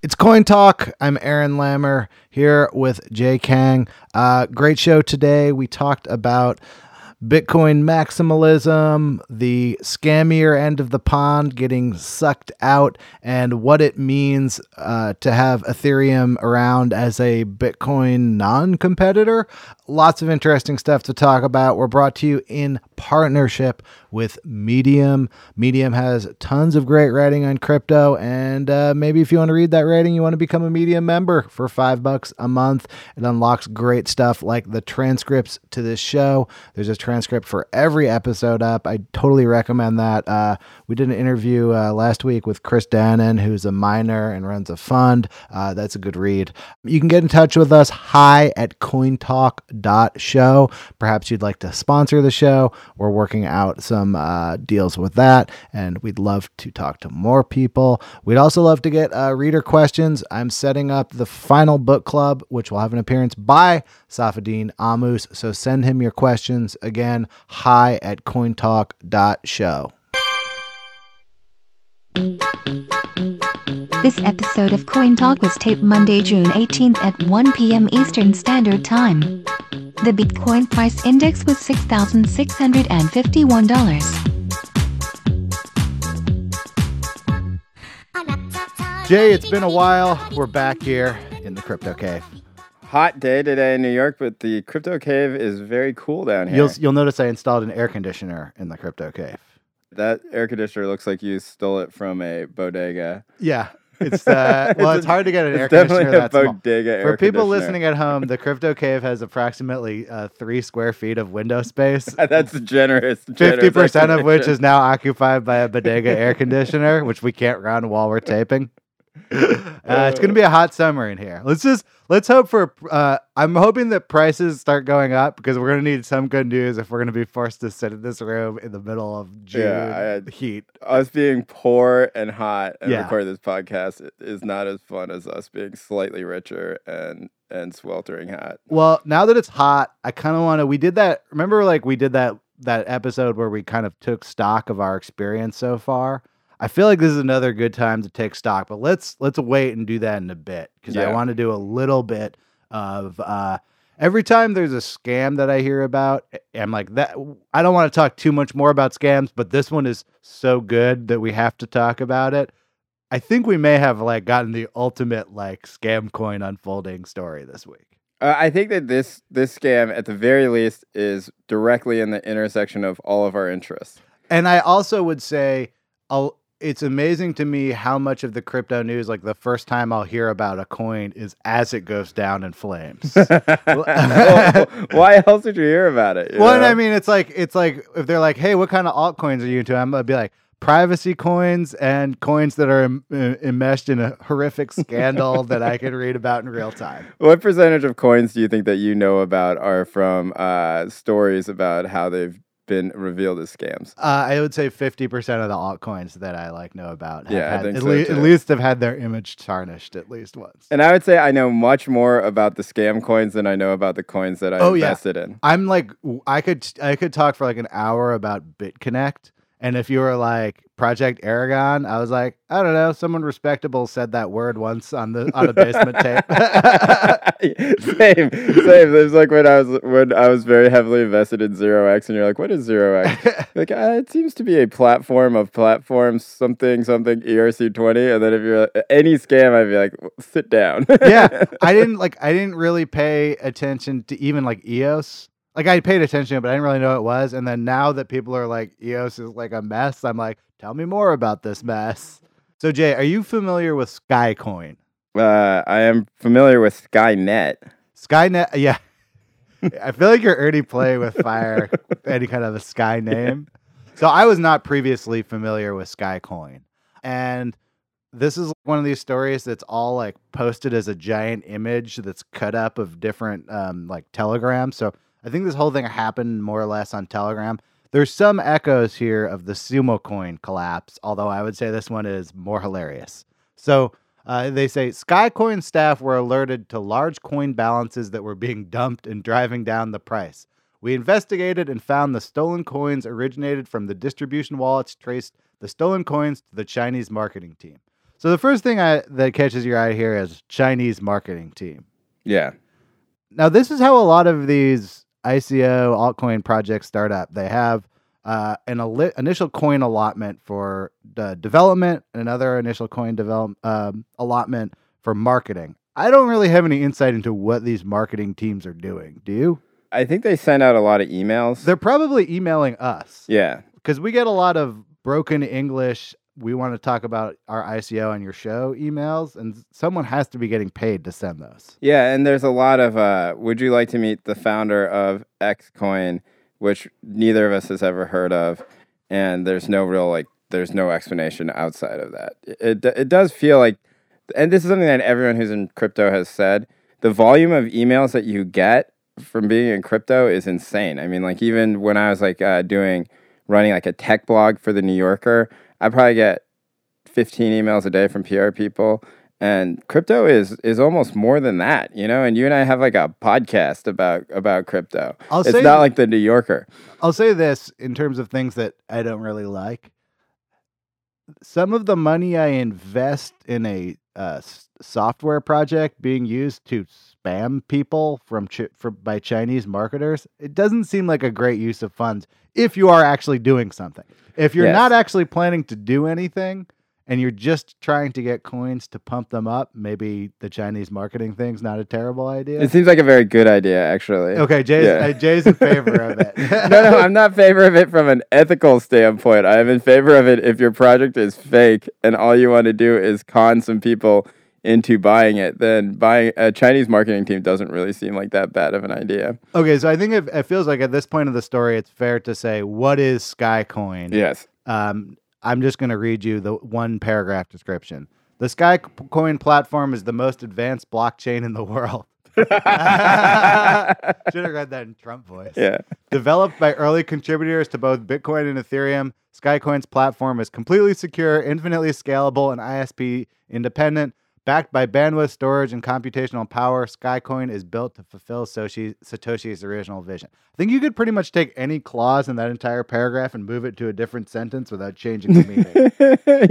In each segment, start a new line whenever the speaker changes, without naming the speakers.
It's Coin Talk. I'm Aaron Lammer here with Jay Kang. Uh, great show today. We talked about Bitcoin maximalism, the scammier end of the pond getting sucked out, and what it means uh, to have Ethereum around as a Bitcoin non competitor. Lots of interesting stuff to talk about. We're brought to you in partnership with Medium. Medium has tons of great writing on crypto, and uh, maybe if you want to read that writing, you want to become a Medium member for five bucks a month. It unlocks great stuff like the transcripts to this show. There's a transcript for every episode up. I totally recommend that. Uh, we did an interview uh, last week with Chris Dannen, who's a miner and runs a fund. Uh, that's a good read. You can get in touch with us hi at cointalk.show. Perhaps you'd like to sponsor the show. We're working out some uh, deals with that, and we'd love to talk to more people. We'd also love to get uh, reader questions. I'm setting up the final book club, which will have an appearance by Saifedean Ammous. So send him your questions again. Hi at cointalk.show.
This episode of Coin Talk was taped Monday, June 18th at 1 p.m. Eastern Standard Time. The Bitcoin price index was $6,651.
Jay, it's been a while. We're back here in the crypto cave.
Hot day today in New York, but the crypto cave is very cool down here.
You'll, you'll notice I installed an air conditioner in the crypto cave.
That air conditioner looks like you stole it from a bodega.
Yeah, it's uh, well, it's,
it's
hard to get an air conditioner that's small.
bodega air
For people listening at home, the crypto cave has approximately uh, three square feet of window space.
That's generous.
Fifty percent of which is now occupied by a bodega air conditioner, which we can't run while we're taping. Uh, it's gonna be a hot summer in here. Let's just let's hope for. Uh, I'm hoping that prices start going up because we're gonna need some good news if we're gonna be forced to sit in this room in the middle of June
Yeah, I-
heat.
us being poor and hot and
Yeah.
record this podcast is not as fun as us being slightly richer and and sweltering hot.
Well, now that it's hot, I kind of want to. We did that. Remember, like we did that that episode where we kind of took stock of our experience so far. I feel like this is another good time to take stock, but let's let's wait and do that in a bit because I want to do a little bit of uh, every time there's a scam that I hear about. I'm like that. I don't want to talk too much more about scams, but this one is so good that we have to talk about it. I think we may have like gotten the ultimate like scam coin unfolding story this week.
Uh, I think that this this scam, at the very least, is directly in the intersection of all of our interests.
And I also would say, I'll, it's amazing to me how much of the crypto news, like the first time I'll hear about a coin, is as it goes down in flames.
Well, Why else would you hear about it?
well, and? I mean, it's like it's like if they're like, "Hey, what kind of altcoins are you into?" I'm gonna be like, "Privacy coins and coins that are em- uh, enmeshed in a horrific scandal that I can read about in real time."
What percentage of coins do you think that you know about are from uh, stories about how they've been revealed as scams?
Uh, I would say fifty percent of the altcoins that I like know about, have
Yeah,
had- at,
so, too.
at least have had their image tarnished at least once.
And I would say I know much more about the scam coins than I know about the coins that I
Oh, yeah.
invested in.
I'm like I could I could talk for like an hour about BitConnect, and if you were like Project Aragon, I was like I don't know, someone respectable said that word once on the on a basement tape.
same, same. It's like when I was when I was very heavily invested in Zero X, and you're like, "What is Zero X?" like, uh, it seems to be a platform of platforms, something, something ERC twenty. And then if you're uh, any scam, I'd be like, "Sit down."
yeah, I didn't like I didn't really pay attention to even like EOS. Like I paid attention, but I didn't really know what it was. And then now that people are like EOS is like a mess, I'm like, tell me more about this mess. So Jay, are you familiar with Skycoin?
Uh, I am familiar with Skynet.
Skynet, yeah. I feel like you're already playing with fire, any kind of a Sky name. So I was not previously familiar with Skycoin. And this is one of these stories that's all like posted as a giant image that's cut up of different um, like telegrams. So I think this whole thing happened more or less on Telegram. There's some echoes here of the Sumo coin collapse, although I would say this one is more hilarious. So uh, they say Skycoin staff were alerted to large coin balances that were being dumped and driving down the price. We investigated and found the stolen coins originated from the distribution wallets, traced the stolen coins to the Chinese marketing team. So the first thing I, that catches your eye here is Chinese marketing team.
Yeah.
Now, this is how a lot of these ICO altcoin project startup. They have uh, an ali- initial coin allotment for the development, and another initial coin develop um, allotment for marketing. I don't really have any insight into what these marketing teams are doing. Do you?
I think they send out a lot of emails.
They're probably emailing us
yeah.
because we get a lot of broken English. We want to talk about our ICO and your show emails, and someone has to be getting paid to send those.
Yeah, and there's a lot of uh, would you like to meet the founder of Xcoin, which neither of us has ever heard of, and there's no real like there's no explanation outside of that. It it, does feel like and this is something that everyone who's in crypto has said, the volume of emails that you get from being in crypto is insane. I mean, like even when I was like uh, doing running like a tech blog for the New Yorker, I probably get 15 emails a day from PR people. And crypto is is almost more than that, you know. And you and I have like a podcast about about crypto.
I'll
it's
say-
not like the New Yorker.
I'll say this in terms of things that I don't really like. Some of the money I invest in a uh, software project being used to spam people from chi- for, by Chinese marketers, it doesn't seem like a great use of funds if you are actually doing something. If you're
Yes.
not actually planning to do anything and you're just trying to get coins to pump them up, maybe the Chinese marketing thing's not a terrible idea.
It seems like a very good idea, actually.
okay, Jay's,
Yeah.
uh, Jay's in favor of it.
no, no, I'm not in favor of it from an ethical standpoint. I'm in favor of it if your project is fake and all you want to do is con some people into buying it. Then buying a Chinese marketing team doesn't really seem like that bad of an idea.
Okay, so I think it, it feels like at this point of the story, it's fair to say, what is Skycoin?
Yes.
Um, I'm just going to read you the one paragraph description. The Skycoin platform is the most advanced blockchain in the world. Should have read that in Trump voice.
Yeah.
Developed by early contributors to both Bitcoin and Ethereum, Skycoin's platform is completely secure, infinitely scalable, and ISP independent. Backed by bandwidth, storage, and computational power, Skycoin is built to fulfill Satoshi's original vision. I think you could pretty much take any clause in that entire paragraph and move it to a different sentence without changing the meaning.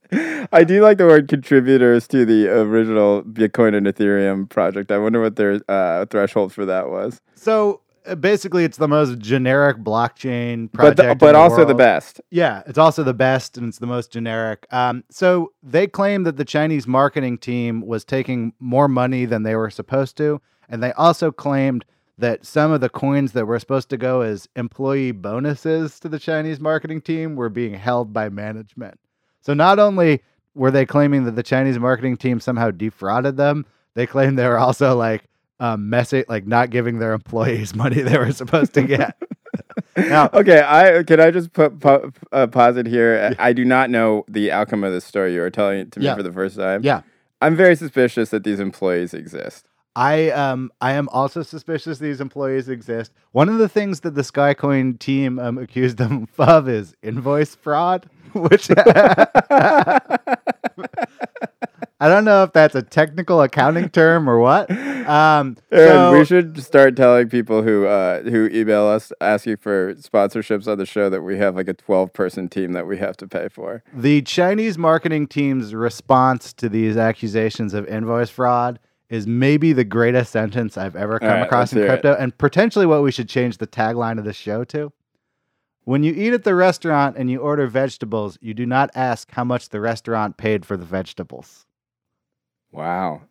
yeah. I do like the word contributors to the original Bitcoin and Ethereum project. I wonder what their uh, threshold for that was.
So basically, it's the most generic blockchain
But
project,
the,
in
but
the
also the best.
Yeah, it's also the best and it's the most generic. Um, so they claim that the Chinese marketing team was taking more money than they were supposed to, and they also claimed that some of the coins that were supposed to go as employee bonuses to the Chinese marketing team were being held by management. So not only were they claiming that the Chinese marketing team somehow defrauded them, they claimed they were also like um, messing, like not giving their employees money they were supposed to get. Now-
okay, I can I just put po- uh, pause it here. I do not know the outcome of this story. You are telling it to me
Yeah.
for the first time.
yeah.
I'm very suspicious that these employees exist.
I um I am also suspicious these employees exist. One of the things that the Skycoin team um, accused them of is invoice fraud, which I don't know if that's a technical accounting term or what. Um,
Aaron,
so-
we should start telling people who uh, who email us asking for sponsorships on the show that we have like a 12 person team that we have to pay for.
The Chinese marketing team's response to these accusations of invoice fraud is maybe the greatest sentence I've ever come
right,
across in
hear it.
crypto, and potentially what we should change the tagline of the show to. When you eat at the restaurant and you order vegetables, you do not ask how much the restaurant paid for the vegetables.
Wow.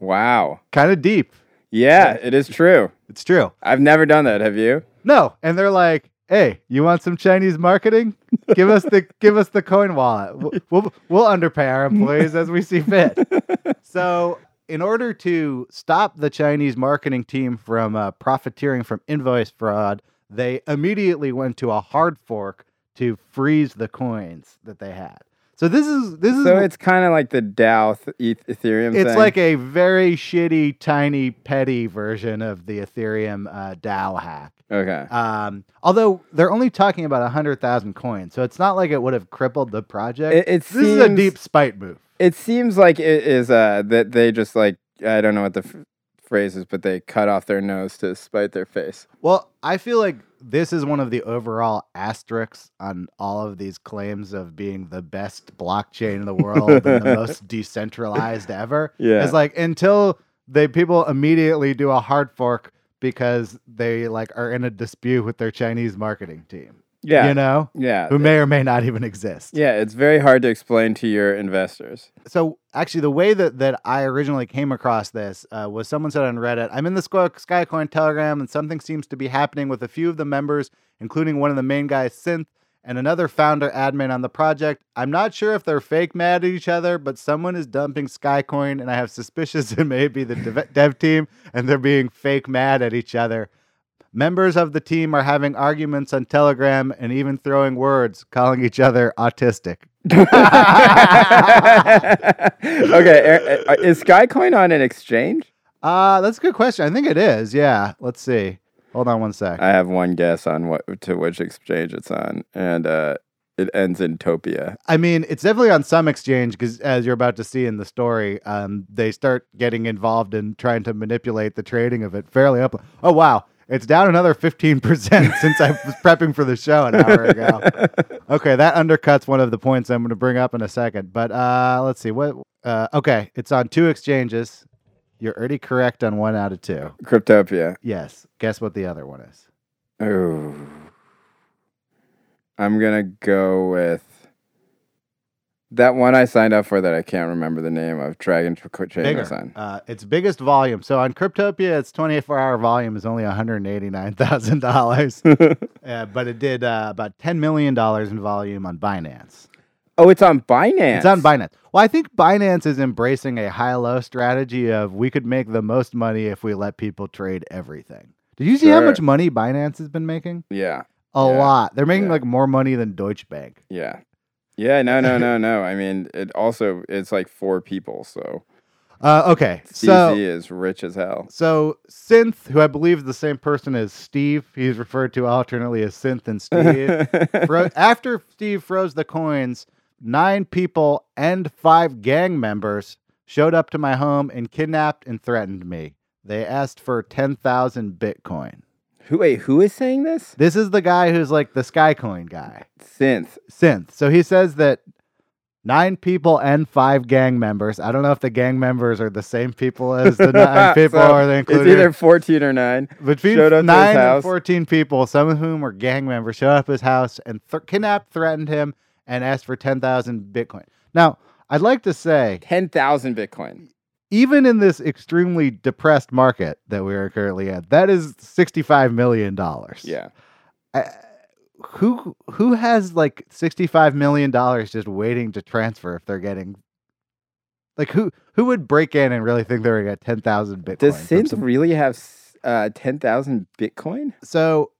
Wow.
Kind of deep.
Yeah, it is true.
It's true.
I've never done that. Have you?
No, and they're like, "Hey, you want some Chinese marketing? Give us the give us the coin wallet. We'll we'll, we'll underpay our employees as we see fit." So, in order to stop the Chinese marketing team from uh, profiteering from invoice fraud, they immediately went to a hard fork to freeze the coins that they had. So this is this is
So it's kind of like the DAO th- Ethereum
it's
thing.
like a very shitty, tiny, petty version of the Ethereum uh, DAO hack.
okay.
Um, although they're only talking about 100,000 coins, so it's not like it would have crippled the project.
It, it
this is a deep spite move.
It seems like it is uh that they just like I don't know what the f- is, but they cut off their nose to spite their face.
Well, I feel like this is one of the overall asterisks on all of these claims of being the best blockchain in the world and the most decentralized ever.
Yeah.
It's like until they people immediately do a hard fork because they like are in a dispute with their Chinese marketing team.
Yeah.
You know?
Yeah.
Who may or may not even exist.
Yeah, it's very hard to explain to your investors.
So actually, the way that, that I originally came across this uh, was someone said on Reddit, "I'm in the Skycoin Telegram, and something seems to be happening with a few of the members, including one of the main guys, Synth, and another founder admin on the project. I'm not sure if they're fake mad at each other, but someone is dumping Skycoin, and I have suspicions it may be the dev, dev team, and they're being fake mad at each other." Members of the team are having arguments on Telegram and even throwing words, calling each other autistic.
okay, er- er- is Skycoin on an exchange?
Uh, that's a good question. I think it is. Yeah. Let's see. Hold on one sec.
I have one guess on what to which exchange it's on, and uh, it ends in Topia.
I mean, it's definitely on some exchange because, as you're about to see in the story, um, they start getting involved in trying to manipulate the trading of it fairly up. Oh, wow. It's down another 15% since I was prepping for the show an hour ago. Okay, that undercuts one of the points I'm going to bring up in a second. But uh, let's see. What? Uh, okay, it's on two exchanges. You're already correct on one out of two.
Cryptopia.
Yes. Guess what the other one is?
Oh. I'm gonna go with that one I signed up for that I can't remember the name of. Dragon Ch- Chain
Bigger.
was on.
Uh, its biggest volume. So on Cryptopia, its 24 hour volume is only $189,000. uh, but it did uh, about $10 million in volume on Binance.
Oh, it's on Binance.
It's on Binance. Well, I think Binance is embracing a high low strategy of we could make the most money if we let people trade everything. Did you see how much money Binance has been making?
Yeah,
A
Yeah.
lot. They're making
Yeah.
like more money than Deutsche Bank.
yeah, yeah. No, no, no, no. I mean, it also it's like four people, so
Uh, okay.
CZ
So.
is rich as hell.
So Synth, who I believe is the same person as Steve, he's referred to alternately as Synth and Steve. Fro- after Steve froze the coins, nine people and five gang members showed up to my home and kidnapped and threatened me. They asked for 10,000 Bitcoin.
Who? Wait, who is saying this?
This is the guy who's like the Skycoin guy,
Synth.
Synth. So he says that nine people and five gang members. I don't know if the gang members are the same people as the nine people
So
or they
It's either fourteen or nine.
Between
showed up to his
nine and 14 people, some of whom were gang members, showed up at his house and th- kidnapped, threatened him, and asked for 10,000 Bitcoin. Now, I'd like to say,
Ten thousand Bitcoin.
Even in this extremely depressed market that we are currently at, that is $65 million.
Yeah.
Uh, who who has like $65 million just waiting to transfer if they're getting. Like who who would break in and really think they're gonna get ten thousand Bitcoin?
Does Synth
some-
really have uh, ten thousand Bitcoin?
so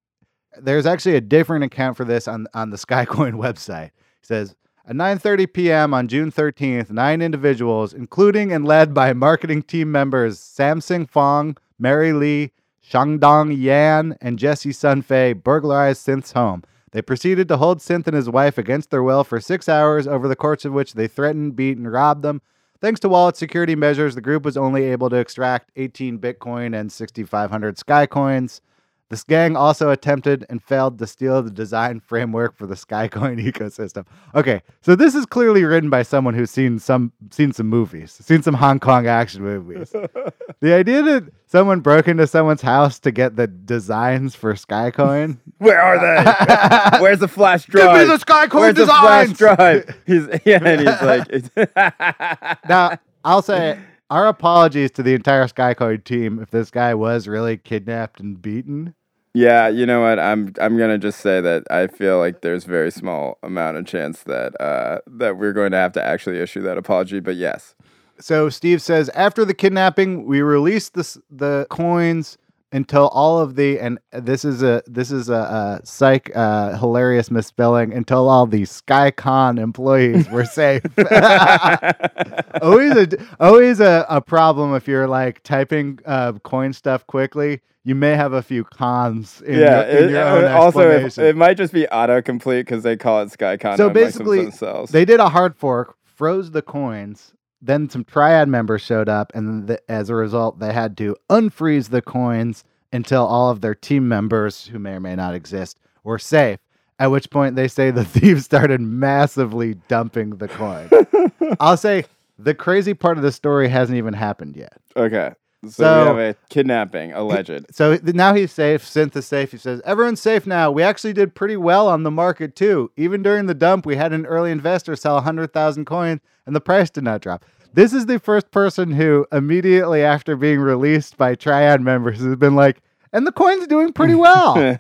there's actually a different account for this on on the Skycoin website. It says at 9:30 p.m. on June 13th, nine individuals, including and led by marketing team members Samsung Fong, Mary Lee, Shangdong Yan, and Jesse Sunfei, burglarized Synth's home. They proceeded to hold Synth and his wife against their will for six hours, over the course of which they threatened, beat, and robbed them. Thanks to wallet security measures, the group was only able to extract 18 Bitcoin and 6,500 Sky coins. This gang also attempted and failed to steal the design framework for the Skycoin ecosystem. Okay, so this is clearly written by someone who's seen some seen some movies, seen some Hong Kong action movies. the idea that someone broke into someone's house to get the designs for Skycoin.
Where are they? Where's the flash drive?
Give me the Skycoin
Where's
designs.
the flash drive? He's yeah, and he's like,
now, I'll say our apologies to the entire Skycoin team if this guy was really kidnapped and beaten.
Yeah. You know what? I'm I'm gonna just say that I feel like there's very small amount of chance that uh, that we're going to have to actually issue that apology. But yes,
So Steve says after the kidnapping, we released the the coins until all of the and this is a this is a, a psych uh, hilarious misspelling until all the SkyCon employees were safe. always a always a, a problem if you're like typing uh, coin stuff quickly. You may have a few cons in
yeah.
your, in
it-
your own
uh, also, it, might just be autocomplete because they call it SkyCon.
So basically,
themselves.
They did a hard fork, froze the coins, then some triad members showed up, and th- as a result, they had to unfreeze the coins until all of their team members, who may or may not exist, were safe. At which point, they say the thieves started massively dumping the coin. I'll say the crazy part of the story hasn't even happened yet.
Okay. So,
So-
we have a kidnapping alleged.
So now he's safe. Synth is safe. He says, Everyone's safe now. We actually did pretty well on the market, too. Even during the dump, we had an early investor sell 100,000 coins and the price did not drop. This is the first person who, immediately after being released by Triad members, has been like, and the coin's doing pretty well.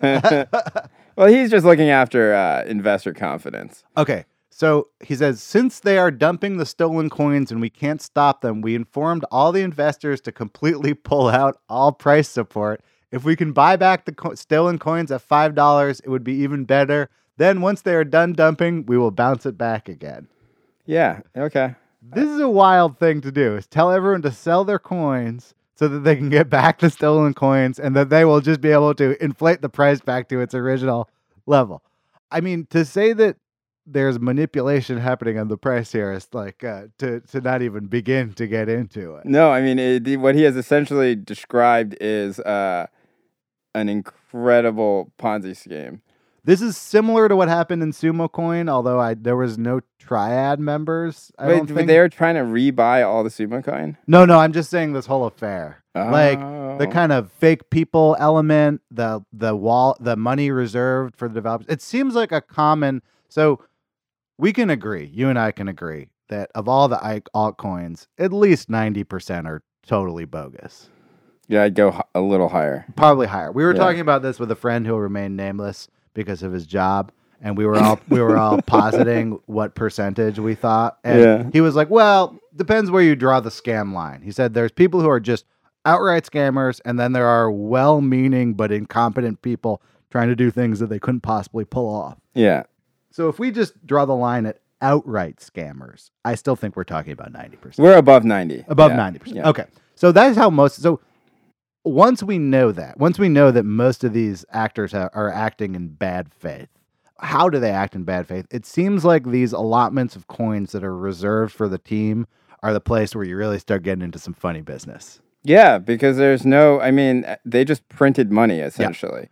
well, he's just looking after uh, investor confidence.
Okay. So he says, since they are dumping the stolen coins and we can't stop them, we informed all the investors to completely pull out all price support. If we can buy back the co- stolen coins at $5, it would be even better. Then, once they are done dumping, we will bounce it back again.
Yeah. Okay.
This is a wild thing to do, is tell everyone to sell their coins so that they can get back the stolen coins and that they will just be able to inflate the price back to its original level. I mean, to say that there's manipulation happening on the price here is like uh, to to not even begin to get into it.
No, I mean it, the- what he has essentially described is uh, an incredible Ponzi scheme.
This is similar to what happened in Sumo Coin, although I there was no triad members. I
Wait,
don't
but
think.
they were trying to rebuy all the Sumo coin.
No, no, I'm just saying this whole affair. Like the
Oh.
kind of fake people element, the the wall, the money reserved for the developers. It seems like a common. So we can agree, you and I can agree that of all the altcoins, at least ninety percent are totally bogus.
Yeah, I'd go a little higher.
Probably higher. We were
Yeah.
talking about this with a friend who will remain nameless because of his job. And we were all we were all positing what percentage we thought. And
Yeah.
he was like, Well, depends where you draw the scam line. He said there's people who are just outright scammers, and then there are well meaning but incompetent people trying to do things that they couldn't possibly pull off.
Yeah.
So if we just draw the line at outright scammers, I still think we're talking about ninety percent
We're above 90.
above
Yeah,
ninety percent.
yeah.
Okay, so that's how most. So once we know that, once we know that most of these actors ha- are acting in bad faith, how do they act in bad faith? It seems like these allotments of coins that are reserved for the team are the place where you really start getting into some funny business.
Yeah, because there's no, I mean, they just printed money essentially.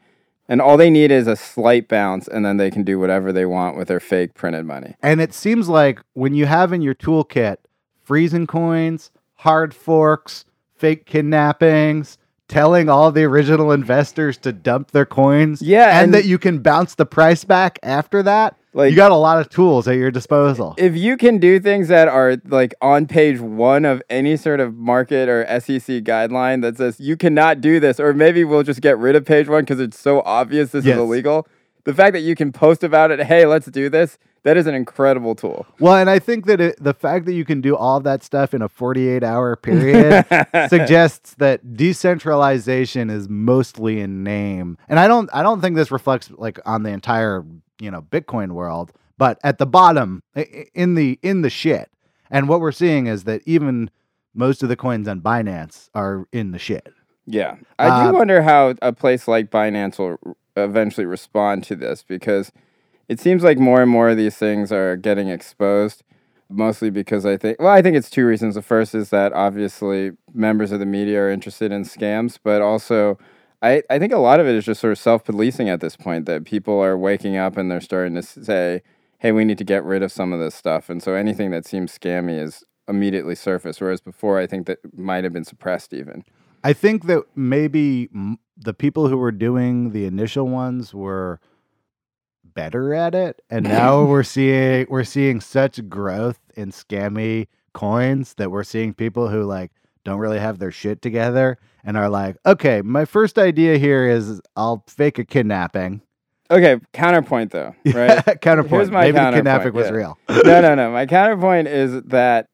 And all they need is a slight bounce, and then they can do whatever they want with their fake printed money.
And it seems like when you have in your toolkit freezing coins, hard forks, fake kidnappings, telling all the original investors to dump their coins,
Yeah,
and,
and-
that you can bounce the price back after that,
Like-
you got a lot of tools at your disposal.
If you can do things that are like on page one of any sort of market or SEC guideline that says you cannot do this, or maybe we'll just get rid of page one because it's so obvious this
Yes.
is illegal. The fact that you can post about it, hey, let's do this, that is an incredible tool.
well, and I think that it, the fact that you can do all that stuff in a 48 hour period suggests that decentralization is mostly in name. And I don't I don't think this reflects like on the entire, you know, Bitcoin world, but at the bottom in the in the shit. And what we're seeing is that even most of the coins on Binance are in the shit.
Yeah. I do
Uh,
wonder how a place like Binance will eventually respond to this because it seems like more and more of these things are getting exposed. Mostly because I think, well, I think it's two reasons. The first is that obviously members of the media are interested in scams, but also I, I think a lot of it is just sort of self policing at this point that people are waking up and they're starting to say, hey, we need to get rid of some of this stuff. And so anything that seems scammy is immediately surfaced, whereas before I think that might have been suppressed even.
I think that maybe the people who were doing the initial ones were better at it, and now we're seeing we're seeing such growth in scammy coins that we're seeing people who like don't really have their shit together and are like, okay, my first idea here is I'll fake a kidnapping.
Okay, counterpoint though, right?
counterpoint.
Here's my
Maybe the
counterpoint,
kidnapping was
yeah.
real.
no, no, no. My counterpoint is that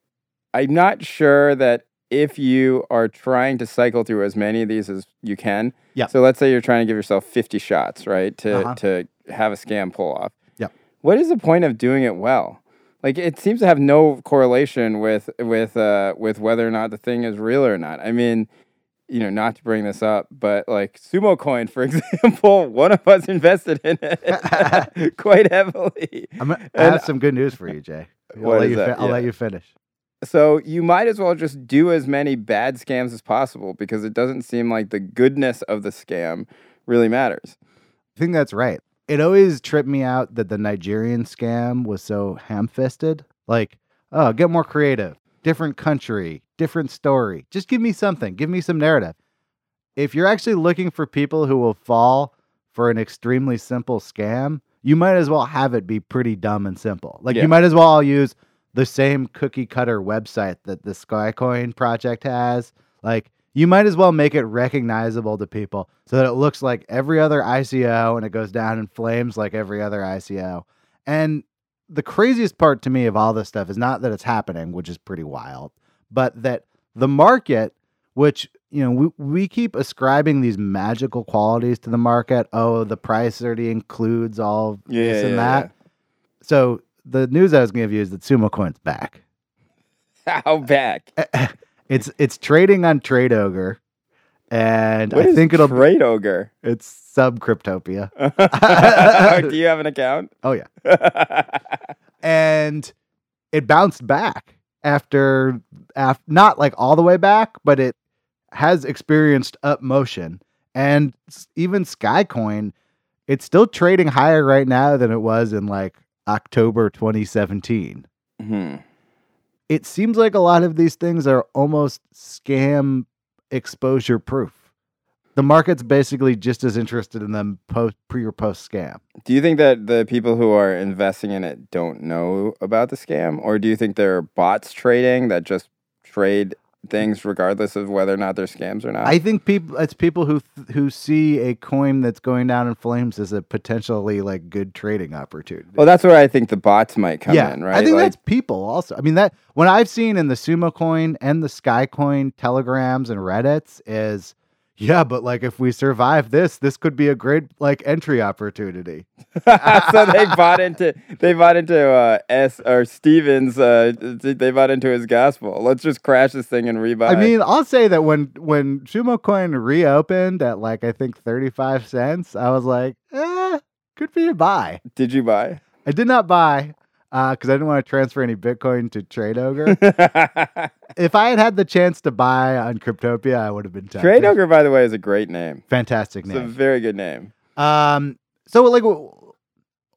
I'm not sure that if you are trying to cycle through as many of these as you can.
Yeah.
So let's say you're trying to give yourself 50 shots, right, to
Uh-huh.
to have a scam pull off.
Yeah.
What is the point of doing it well? Like it seems to have no correlation with with uh with whether or not the thing is real or not. I mean, you know, not to bring this up, but like Sumo Coin, for example, one of us invested in it quite heavily.
I'm, I have some good news for you, Jay. I'll
What
let
is
you.
that?
I'll let you finish.
So you might as well just do as many bad scams as possible because it doesn't seem like the goodness of the scam really matters.
I think that's right. It always tripped me out that the Nigerian scam was so ham fisted. Like, oh, get more creative, different country, different story. Just give me something, give me some narrative. If you're actually looking for people who will fall for an extremely simple scam, you might as well have it be pretty dumb and simple. Like,
Yeah.
you might as well use the same cookie cutter website that the Skycoin project has. Like, you might as well make it recognizable to people so that it looks like every other ICO and it goes down in flames like every other ICO. And the craziest part to me of all this stuff is not that it's happening, which is pretty wild, but that the market, which you know, we, we keep ascribing these magical qualities to the market. Oh, the price already includes all
Yeah,
this and
yeah,
that. So the news I was going to give you is that Sumo Coin's back.
How back?
It's it's trading on Trade Ogre, and
What
I think it'll
trade ogre.
it's sub Cryptopia.
Do you have an account?
Oh yeah, and it bounced back after, after not like all the way back, but it has experienced up motion. And even Skycoin, it's still trading higher right now than it was in like October 2017.
Hmm.
It seems like a lot of these things are almost scam exposure proof. The market's basically just as interested in them post pre or post scam.
Do you think that the people who are investing in it don't know about the scam, or do you think there are bots trading that just trade things regardless of whether or not they're scams or not?
I think people it's people who who see a coin that's going down in flames as a potentially like good trading opportunity.
well, that's where I think the bots might come
yeah,
in, right?
I think
Like,
that's people also. I mean that what I've seen in the Sumo coin and the Sky coin telegrams and Reddits is yeah, but like if we survive this, this could be a great like entry opportunity.
so they bought into they bought into uh, S or Stevens. Uh, they bought into his gospel. Let's just crash this thing and rebuy.
I mean, I'll say that when when Sumo Coin reopened at like I think thirty five cents, I was like, eh, could be a buy.
did you buy?
I did not buy because I didn't want to transfer any Bitcoin to Trade Ogre. if I had had the chance to buy on Cryptopia, I would have been tempted.
Trade Ogre, by the way, is a great name.
fantastic
It's a
name.
very good name.
Um, so like, wh-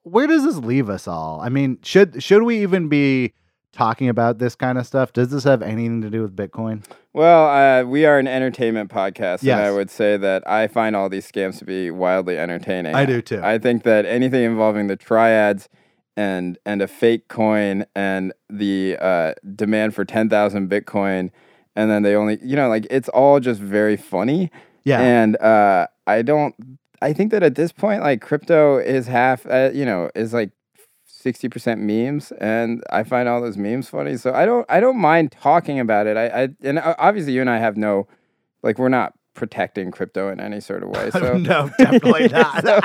where does this leave us all? I mean, should should we even be talking about this kind of stuff? Does this have anything to do with Bitcoin?
Well, uh, we are an entertainment podcast, and I would say that I find all these scams to be wildly entertaining.
I do too.
I think that anything involving the triads and and a fake coin and the uh, demand for ten thousand Bitcoin, and then they only, you know, like it's all just very funny.
Yeah.
And uh, I don't. I think that at this point, like crypto is half, uh, you know, is like sixty percent memes, and I find all those memes funny. So I don't. I don't mind talking about it. I. I and uh, obviously, you and I have no, like, we're not protecting crypto in any sort of way. So
no, definitely not.
so,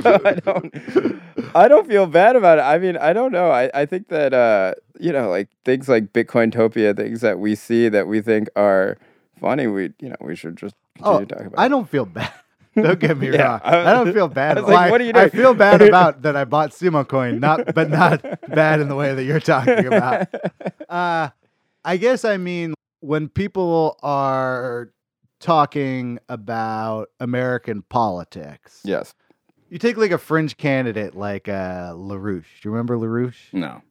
so I don't I don't feel bad about it. I mean, I don't know. I, I think that uh, you know, like things like Bitcoin Topia, things that we see that we think are funny, we you know, we should just continue
Oh,
talking about.
I don't feel bad. Don't get me
Yeah,
wrong.
I-
I, don't feel bad.
I was like, what are you
I feel bad about that I bought Sumo Coin, not but not bad in the way that you're talking about. Uh, I guess I mean when people are talking about American politics,
Yes.
you take like a fringe candidate like uh, LaRouche. Do you remember LaRouche?
No.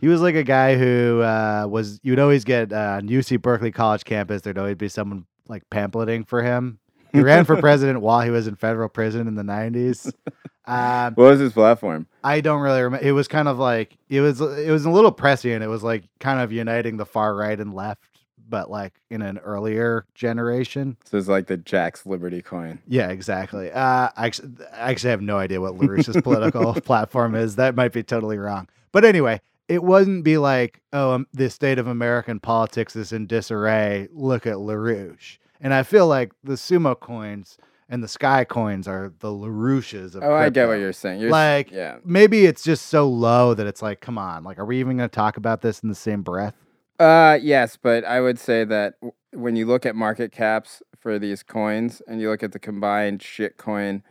He was like a guy who uh, was you'd always get uh, on UC Berkeley College campus. There'd always be someone like pamphleting for him. He ran for president while he was in federal prison in the nineties. Um,
What was his platform?
I don't really remember. It was kind of like it was it was a little prescient. It was like kind of uniting the far right and left, but like in an earlier generation.
So it's like the Jack's Liberty coin.
Yeah, exactly. Uh, I actually, I actually have no idea what LaRouche's political platform is. That might be totally wrong. But anyway, it wouldn't be like, oh, um, the state of American politics is in disarray. Look at LaRouche. And I feel like the Sumo coins and the Sky coins are the LaRouches of
Oh, I get what you're saying. You're
Like,
yeah.
maybe it's just so low that it's like, come on, like, are we even going to talk about this in the same breath?
Uh, yes, but I would say that w- when you look at market caps for these coins and you look at the combined shitcoin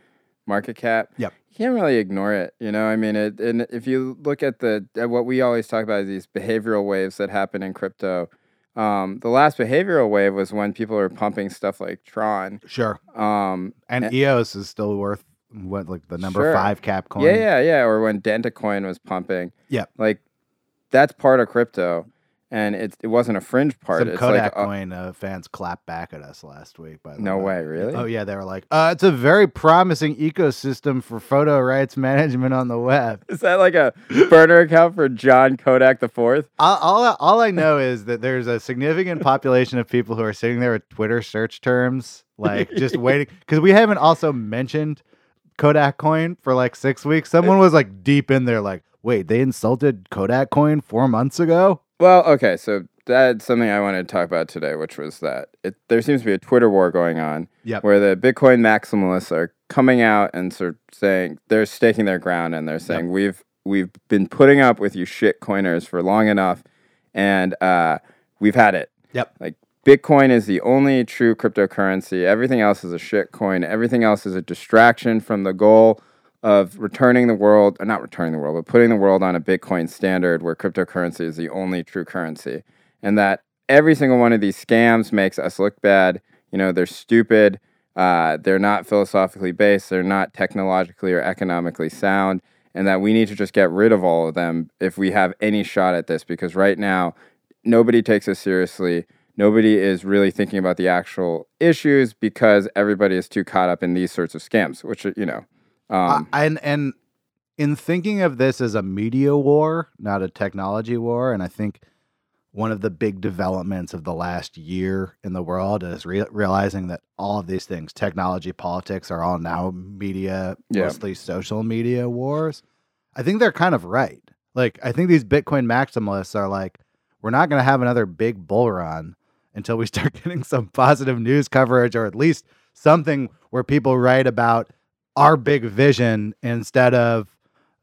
market cap,
Yep.
you can't really ignore it. You know, I mean, it, and if you look at the at what we always talk about is these behavioral waves that happen in crypto. Um, the last behavioral wave was when people were pumping stuff like Tron.
Sure.
Um,
And
Eh.
EOS is still worth what like the number
Sure.
five cap coin.
yeah, yeah, yeah. Or when Dentacoin was pumping.
Yeah.
Like that's part of crypto, and it it wasn't a fringe part.
Some
it's
Kodak
like
coin uh, fans clapped back at us last week. By the way.
no
way.
way, really.
Oh yeah, they were like, uh, "It's a very promising ecosystem for photo rights management on the web."
Is that like a burner account for John Kodak the Fourth?
All, all, all I know is that there's a significant population of people who are sitting there with Twitter search terms, like just waiting, because we haven't also mentioned Kodak Coin for like six weeks. Someone was like deep in there, like, "Wait, they insulted Kodak Coin four months ago."
Well, okay, so that's something I wanted to talk about today, which was that it, there seems to be a Twitter war going on
Yep.
where the Bitcoin maximalists are coming out and sort of saying they're staking their ground and they're saying we've we've been putting up with you shit coiners for long enough, and uh, we've had it.
Yep.
Like Bitcoin is the only true cryptocurrency. Everything else is a shit coin. Everything else is a distraction from the goal of returning the world, or not returning the world, but putting the world on a Bitcoin standard where cryptocurrency is the only true currency. And that every single one of these scams makes us look bad. You know, they're stupid. Uh, they're not philosophically based. They're not technologically or economically sound. And that we need to just get rid of all of them if we have any shot at this. Because right now, nobody takes us seriously. Nobody is really thinking about the actual issues because everybody is too caught up in these sorts of scams, which, you know, um,
I- and and in thinking of this as a media war, not a technology war, and I think one of the big developments of the last year in the world is re- realizing that all of these things, technology, politics, are all now media,
Yeah.
mostly social media wars. I think they're kind of right. Like, I think these Bitcoin maximalists are like, we're not going to have another big bull run until we start getting some positive news coverage or at least something where people write about our big vision instead of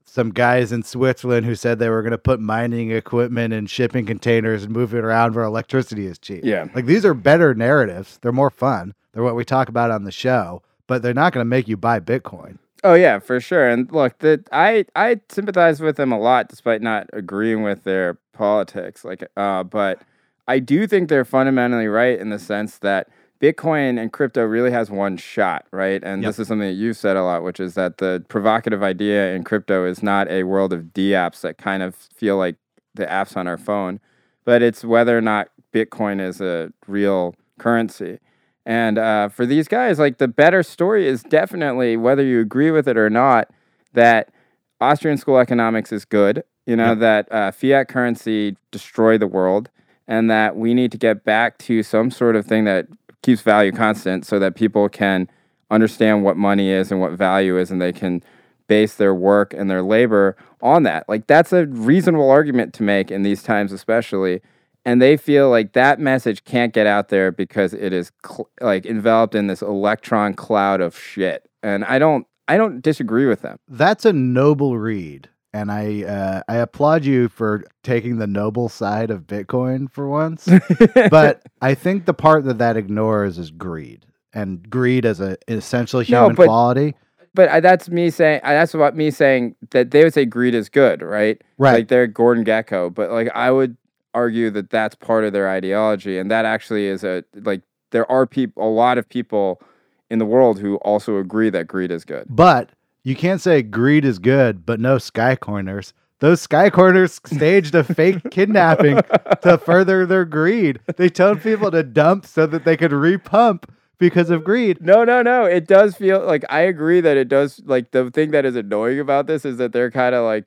some guys in Switzerland who said they were going to put mining equipment in shipping containers and move it around where electricity is cheap.
yeah.
Like these are better narratives. They're more fun. They're what we talk about on the show, but they're not going to make you buy Bitcoin.
Oh yeah, for sure. And look, that I I sympathize with them a lot, despite not agreeing with their politics. Like, uh, but I do think they're fundamentally right in the sense that Bitcoin and crypto really has one shot, right? And
Yep.
this is something that you've said a lot, which is that the provocative idea in crypto is not a world of D apps that kind of feel like the apps on our phone, but it's whether or not Bitcoin is a real currency. And uh, for these guys, like the better story is definitely whether you agree with it or not, that Austrian school economics is good. You know
Yep.
that uh, fiat currency destroyed the world, and that we need to get back to some sort of thing that keeps value constant, so that people can understand what money is and what value is, and they can base their work and their labor on that. Like that's a reasonable argument to make in these times, especially. And they feel like that message can't get out there because it is cl- like enveloped in this electron cloud of shit. And I don't, I don't disagree with them.
That's a noble read. And I uh, I applaud you for taking the noble side of Bitcoin for once. but I think the part that that ignores is greed, and greed as a an essential human
but-
quality.
but I, that's me saying, that's what me saying that they would say greed is good, right?
Right.
Like they're Gordon Gekko, but like I would argue that that's part of their ideology, and that actually is a like there are people, a lot of people in the world who also agree that greed is good.
But you can't say greed is good, but no skycoiners. Those skycoiners staged a fake kidnapping to further their greed. They told people to dump so that they could repump because of greed.
No, no, no. It does feel like I agree that it does. Like the thing that is annoying about this is that they're kind of like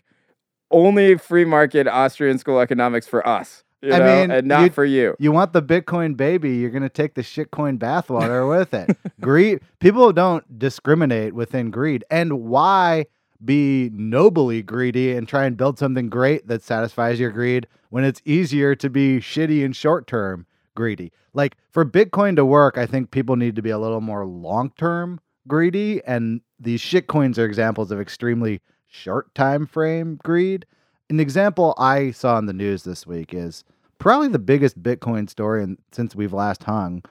only free market Austrian school economics for us, you
I
know,
mean,
and not for you.
You want the Bitcoin baby, you're going to take the shitcoin bathwater with it. Greed, people don't discriminate within greed. And why be nobly greedy and try and build something great that satisfies your greed when it's easier to be shitty and short term greedy? Like for Bitcoin to work, I think people need to be a little more long term greedy. And these shitcoins are examples of extremely short time frame greed. An example I saw in the news this week is probably the biggest Bitcoin story in, since we've last hung,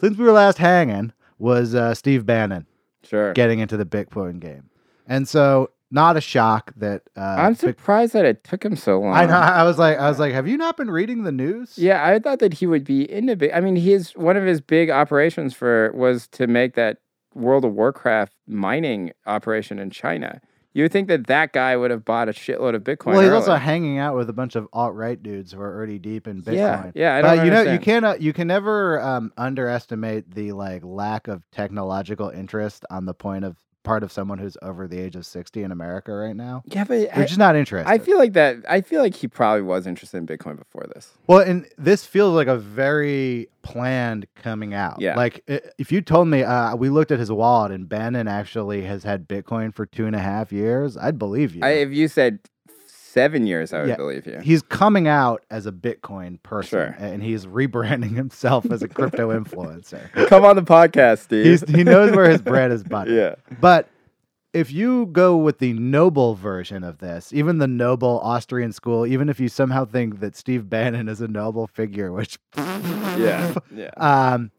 since we were last hanging, was uh, Steve Bannon
Sure.
getting into the Bitcoin game. And so, not a shock that uh,
I'm
Bit-
surprised that it took him so long.
I know. I was like, I was like, have you not been reading the news?
Yeah, I thought that he would be into big. I mean, his one of his big operations for was to make that World of Warcraft mining operation in China. You would think that that guy would have bought a shitload of Bitcoin.
Well, he's
early.
also hanging out with a bunch of alt right dudes who are already deep in Bitcoin.
Yeah, yeah, I don't
you know, you cannot, you can never um, underestimate the like lack of technological interest on the point of part of someone who's over the age of sixty in America right now.
yeah, but
They're
I,
just not interested.
I feel like that. I feel like he probably was interested in Bitcoin before this.
Well, and this feels like a very planned coming out.
Yeah.
Like if you told me, uh, we looked at his wallet and Bannon actually has had Bitcoin for two and a half years, I'd believe you.
I, if you said seven years, I would
Yeah.
believe you.
he's coming out as a Bitcoin person,
Sure.
and he's rebranding himself as a crypto influencer.
Come on the podcast, Steve.
He's, he knows where his bread is buttered.
yeah.
But if you go with the noble version of this, even the noble Austrian school, even if you somehow think that Steve Bannon is a noble figure, which
Yeah. Yeah.
um,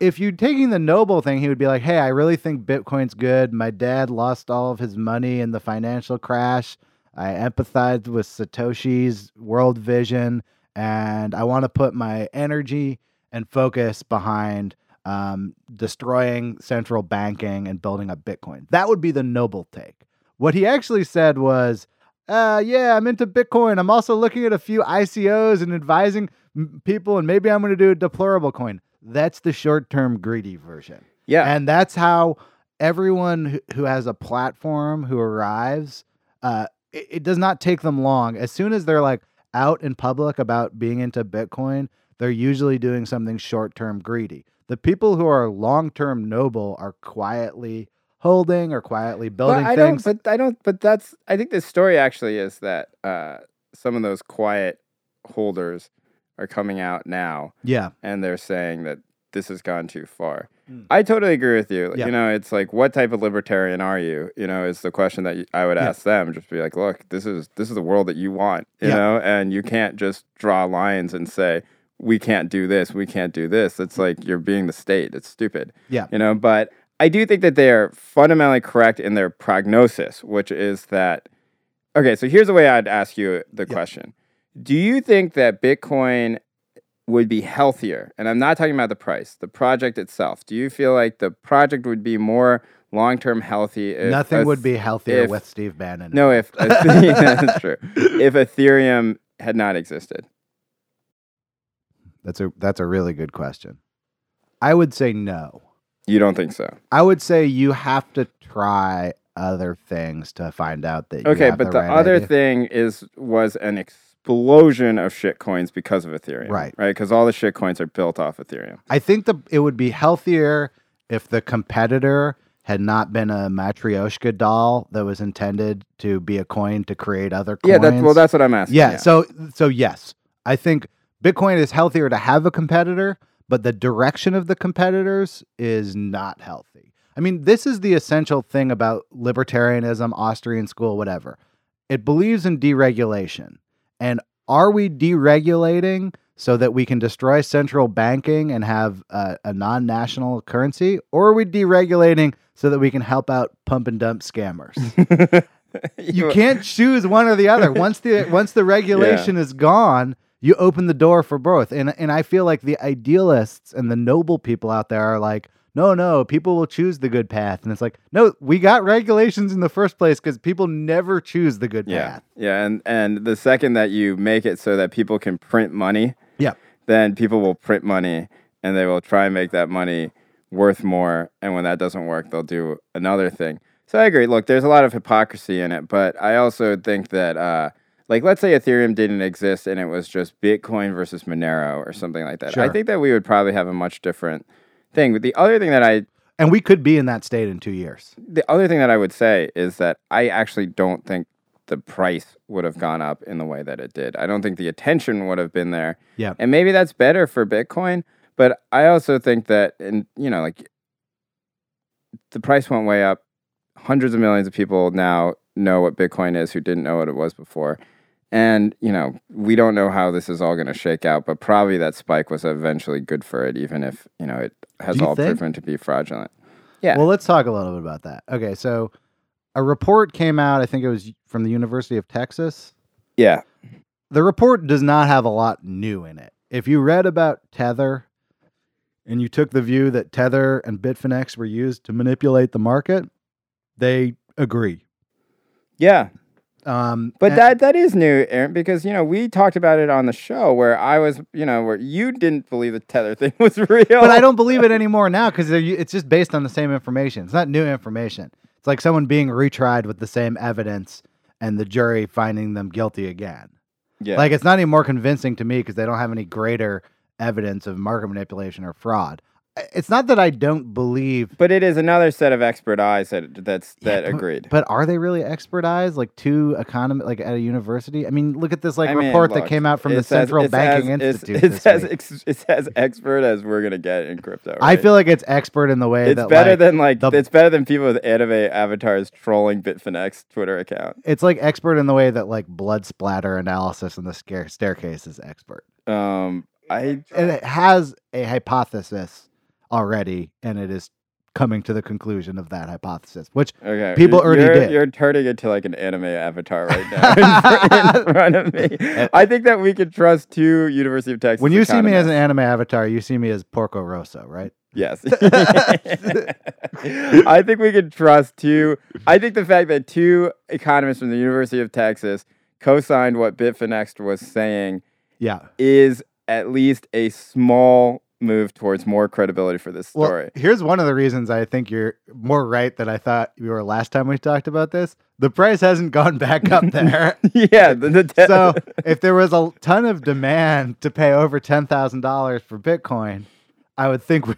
if you're taking the noble thing, he would be like, "Hey, I really think Bitcoin's good. My dad lost all of his money in the financial crash. I empathized with Satoshi's world vision, and I want to put my energy and focus behind um, destroying central banking and building up Bitcoin. That would be the noble take. What he actually said was, uh, "Yeah, I'm into Bitcoin. I'm also looking at a few ICOs and advising m- people, and maybe I'm going to do a deplorable coin." That's the short-term greedy version.
Yeah.
And that's how everyone who- who has a platform who arrives, uh, it, it does not take them long. As soon as they're like out in public about being into Bitcoin, they're usually doing something short term greedy. The people who are long term noble are quietly holding or quietly building
but I
things.
don't. But I don't. But that's. I think the story actually is that uh, some of those quiet holders are coming out now,
yeah.
and they're saying that this has gone too far.
Mm.
I totally agree with you.
Yeah.
You know, it's like, what type of libertarian are you? You know, is the question that I would
Yeah.
ask them. Just be like, look, this is this is the world that you want. You
Yeah.
know, and you can't just draw lines and say we can't do this, we can't do this. It's like you're being the state. It's stupid
Yeah.
you know but i do think that they are fundamentally correct in their prognosis which is that okay so here's the way i'd ask you the
Yeah.
question do you think that bitcoin would be healthier and i'm not talking about the price the project itself do you feel like the project would be more long-term healthy if
Nothing
a-
would be healthier
if-
with Steve Bannon.
no if that's true if ethereum had not existed
That's a that's a really good question. I would say no.
you don't think so
I would say you have to try other things to find out that you
Okay, but the,
right
other
idea.
thing is was an explosion of shit coins because of Ethereum.
Right.
Right. Because all the shit coins are built off Ethereum.
I think the it would be healthier if the competitor had not been a matryoshka doll that was intended to be a coin to create other coins.
Yeah. That's well. That's what I'm asking.
yeah, So so yes, I think Bitcoin is healthier to have a competitor, but the direction of the competitors is not healthy. I mean, this is the essential thing about libertarianism, Austrian school, whatever. It believes in deregulation. And are we deregulating so that we can destroy central banking and have a, a non national currency? Or are we deregulating so that we can help out pump and dump scammers? you can't choose one or the other. Once the once the regulation is gone, you open the door for both. And and I feel like the idealists and the noble people out there are like, no, no, people will choose the good path. And it's like, no, we got regulations in the first place because people never choose the good
Yeah.
path.
Yeah. And and the second that you make it so that people can print money,
Yeah.
then people will print money and they will try and make that money worth more. And when that doesn't work, they'll do another thing. So I agree. Look, there's a lot of hypocrisy in it, but I also think that, uh, like, let's say Ethereum didn't exist and it was just Bitcoin versus Monero or something like that. I think that we would probably have a much different thing. But the other thing that I,
And we could be in that state in two years.
the other thing that I would say is that I actually don't think the price would have gone up in the way that it did. I don't think the attention would have been there.
Yeah.
And maybe that's better for Bitcoin, but I also think that and you know like the price went way up. Hundreds of millions of people now know what Bitcoin is who didn't know what it was before. And, you know, we don't know how this is all going to shake out, but probably that spike was eventually good for it, even if, you know, it has all
think?
proven to be fraudulent. Yeah.
Well, let's talk a little bit about that. Okay, so a report came out. I think it was from the University of Texas.
Yeah.
The report does not have a lot new in it. If you read about Tether and you took the view that Tether and Bitfinex were used to manipulate the market, they agree.
Yeah.
Um,
But
and-
that that is new, Aaron, because you know we talked about it on the show where I was, you know, where you didn't believe the tether thing was real.
but I don't believe it anymore now because it's just based on the same information. It's not new information. It's like someone being retried with the same evidence and the jury finding them guilty again.
Yeah.
Like it's not any more convincing to me because they don't have any greater evidence of market manipulation or fraud. It's not that I don't believe,
but it is another set of expert eyes that that's
Yeah,
that
but-
agreed.
but are they really expert eyes? Like two economy, like at a university? I mean, look at this like
I mean,
report that came out from the
it's as-
Central Banking
as-
Institute.
It's,
this
as ex, it's as expert as we're gonna get in crypto.
I feel like it's expert in the way
it's
that
better
like,
than like
the-
it's better than people with anime avatars trolling Bitfinex Twitter account.
it's like expert in the way that like blood splatter analysis in the scare staircase is expert.
Um, I
And it has a hypothesis already, and it is coming to the conclusion of that hypothesis, which
okay.
People already
you're,
did.
You're turning into like an anime avatar right now in, in front of me. Eh. I think that we could trust two University of Texas.
when you see me as an anime avatar, you see me as Porco Rosso, right?
Yes. I think we can trust two. I think the fact that two economists from the University of Texas co signed what Bitfinex was saying
Yeah.
is at least a small move towards more credibility for this
Well,
story.
here's one of the reasons I think you're more right than I thought you were last time we talked about this. The price hasn't gone back up there.
yeah. The, the te-
so if there was a ton of demand to pay over ten thousand dollars for Bitcoin, I would think we,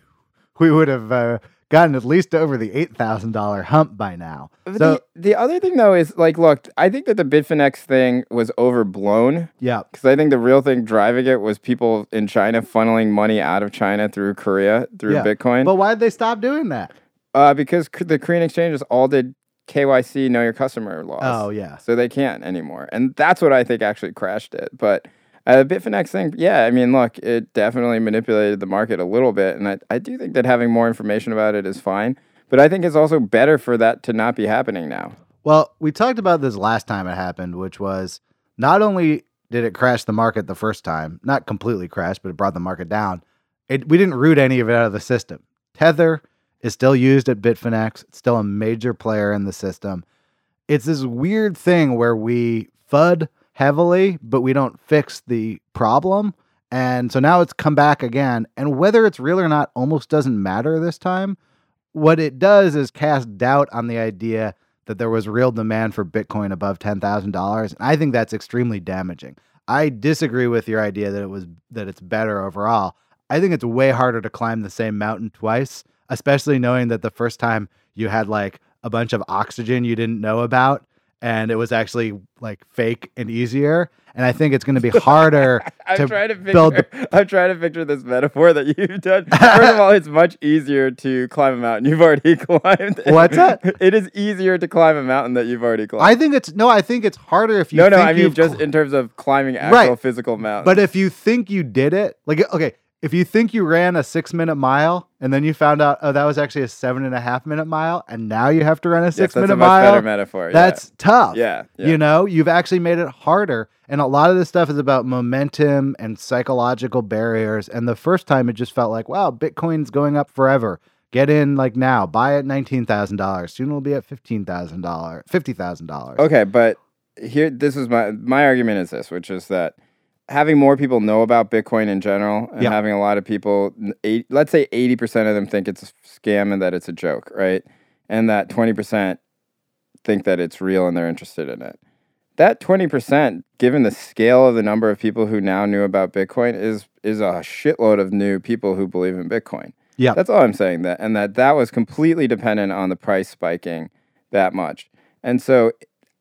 we would have uh, gotten at least over the eight thousand dollar hump by now. So
the, the other thing, though, is like, look, I think that the Bitfinex thing was overblown.
yeah,
Because I think the real thing driving it was people in China funneling money out of China through Korea through
Yeah.
Bitcoin.
but why did they stop doing that?
Uh, because the Korean exchanges all did KYC, know your customer laws.
Oh yeah,
So they can't anymore. And that's what I think actually crashed it. But uh, Bitfinex thing, yeah, I mean, look, it definitely manipulated the market a little bit. And I, I do think that having more information about it is fine. But I think it's also better for that to not be happening now.
Well, we talked about this last time it happened, which was not only did it crash the market the first time, not completely crash, but it brought the market down. It, we didn't root any of it out of the system. Tether is still used at Bitfinex, it's still a major player in the system. It's this weird thing where we FUD heavily, but we don't fix the problem. And so now it's come back again. And whether it's real or not almost doesn't matter this time. What it does is cast doubt on the idea that there was real demand for Bitcoin above $10,000. And I think that's extremely damaging. I disagree with your idea that it was that it's better overall. I think it's way harder to climb the same mountain twice, especially knowing that the first time you had like a bunch of oxygen you didn't know about and it was actually like fake and easier. And I think it's going to be harder
I'm
to
trying to picture.
build the
I'm trying to picture this metaphor that you've done. First of all, it's much easier to climb a mountain you've already climbed.
What's that?
It is easier to climb a mountain that you've already climbed.
I think it's no, I think it's harder if you
no, no, I mean
you've
just
cl-
in terms of climbing actual
Right.
physical mountains.
But if you think you did it, like okay, if you think you ran a six minute mile and then you found out oh that was actually a seven and a half minute mile and now you have to run a
yes,
six
that's
minute
a much
mile,
better metaphor. yeah.
that's tough.
yeah, yeah.
You know, you've actually made it harder. And a lot of this stuff is about momentum and psychological barriers. And the first time it just felt like, wow, Bitcoin's going up forever. Get in like now, buy at nineteen thousand dollars. Soon it'll be at fifteen thousand dollars, fifty thousand dollars.
Okay, but here, this is my my argument is this, which is that having more people know about Bitcoin in general, and
Yeah.
having a lot of people, eight, let's say eighty percent of them think it's a scam and that it's a joke, right? And that twenty percent think that it's real and they're interested in it. That twenty percent, given the scale of the number of people who now knew about Bitcoin, is is a shitload of new people who believe in Bitcoin.
Yeah.
That's all I'm saying. That and that that was completely dependent on the price spiking that much. And so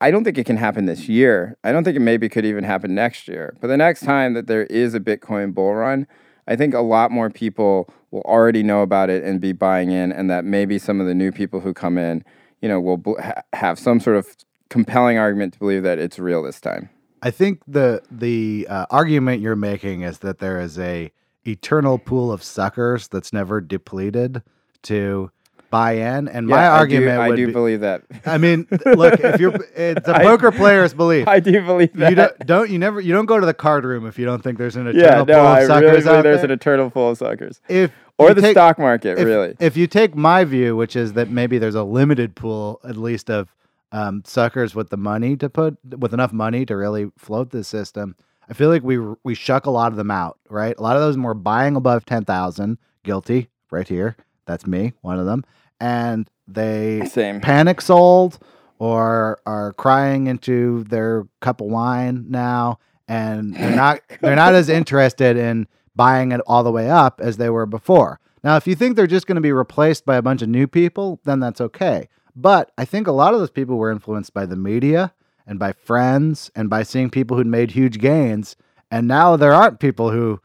I don't think it can happen this year. I don't think it maybe could even happen next year. But the next time that there is a Bitcoin bull run, I think a lot more people will already know about it and be buying in, and that maybe some of the new people who come in, you know, will bl- ha- have some sort of compelling argument to believe that it's real this time.
I think the the uh, argument you're making is that there is a eternal pool of suckers that's never depleted to buy in. And
Yeah,
my
I do-
argument
I do
be,
believe that.
I mean, look, if you're, it's a
I-
poker player's belief.
I do believe that.
You don't, don't, you never, you don't go to the card room if you don't think there's an eternal
yeah,
pool
no,
of
I
suckers
really there's
there.
an eternal pool of suckers.
if
Or the
take-
stock market,
if,
really.
If you take my view, which is that maybe there's a limited pool, at least of um, suckers with the money to put, with enough money to really float the system, I feel like we we shuck a lot of them out, right? A lot of those were buying above ten thousand, guilty, right here. That's me, one of them, and they
Same.
panic sold or are crying into their cup of wine now and they're not they're not as interested in buying it all the way up as they were before. Now, if you think they're just going to be replaced by a bunch of new people, then that's okay. But I think a lot of those people were influenced by the media and by friends and by seeing people who'd made huge gains. And now there aren't people who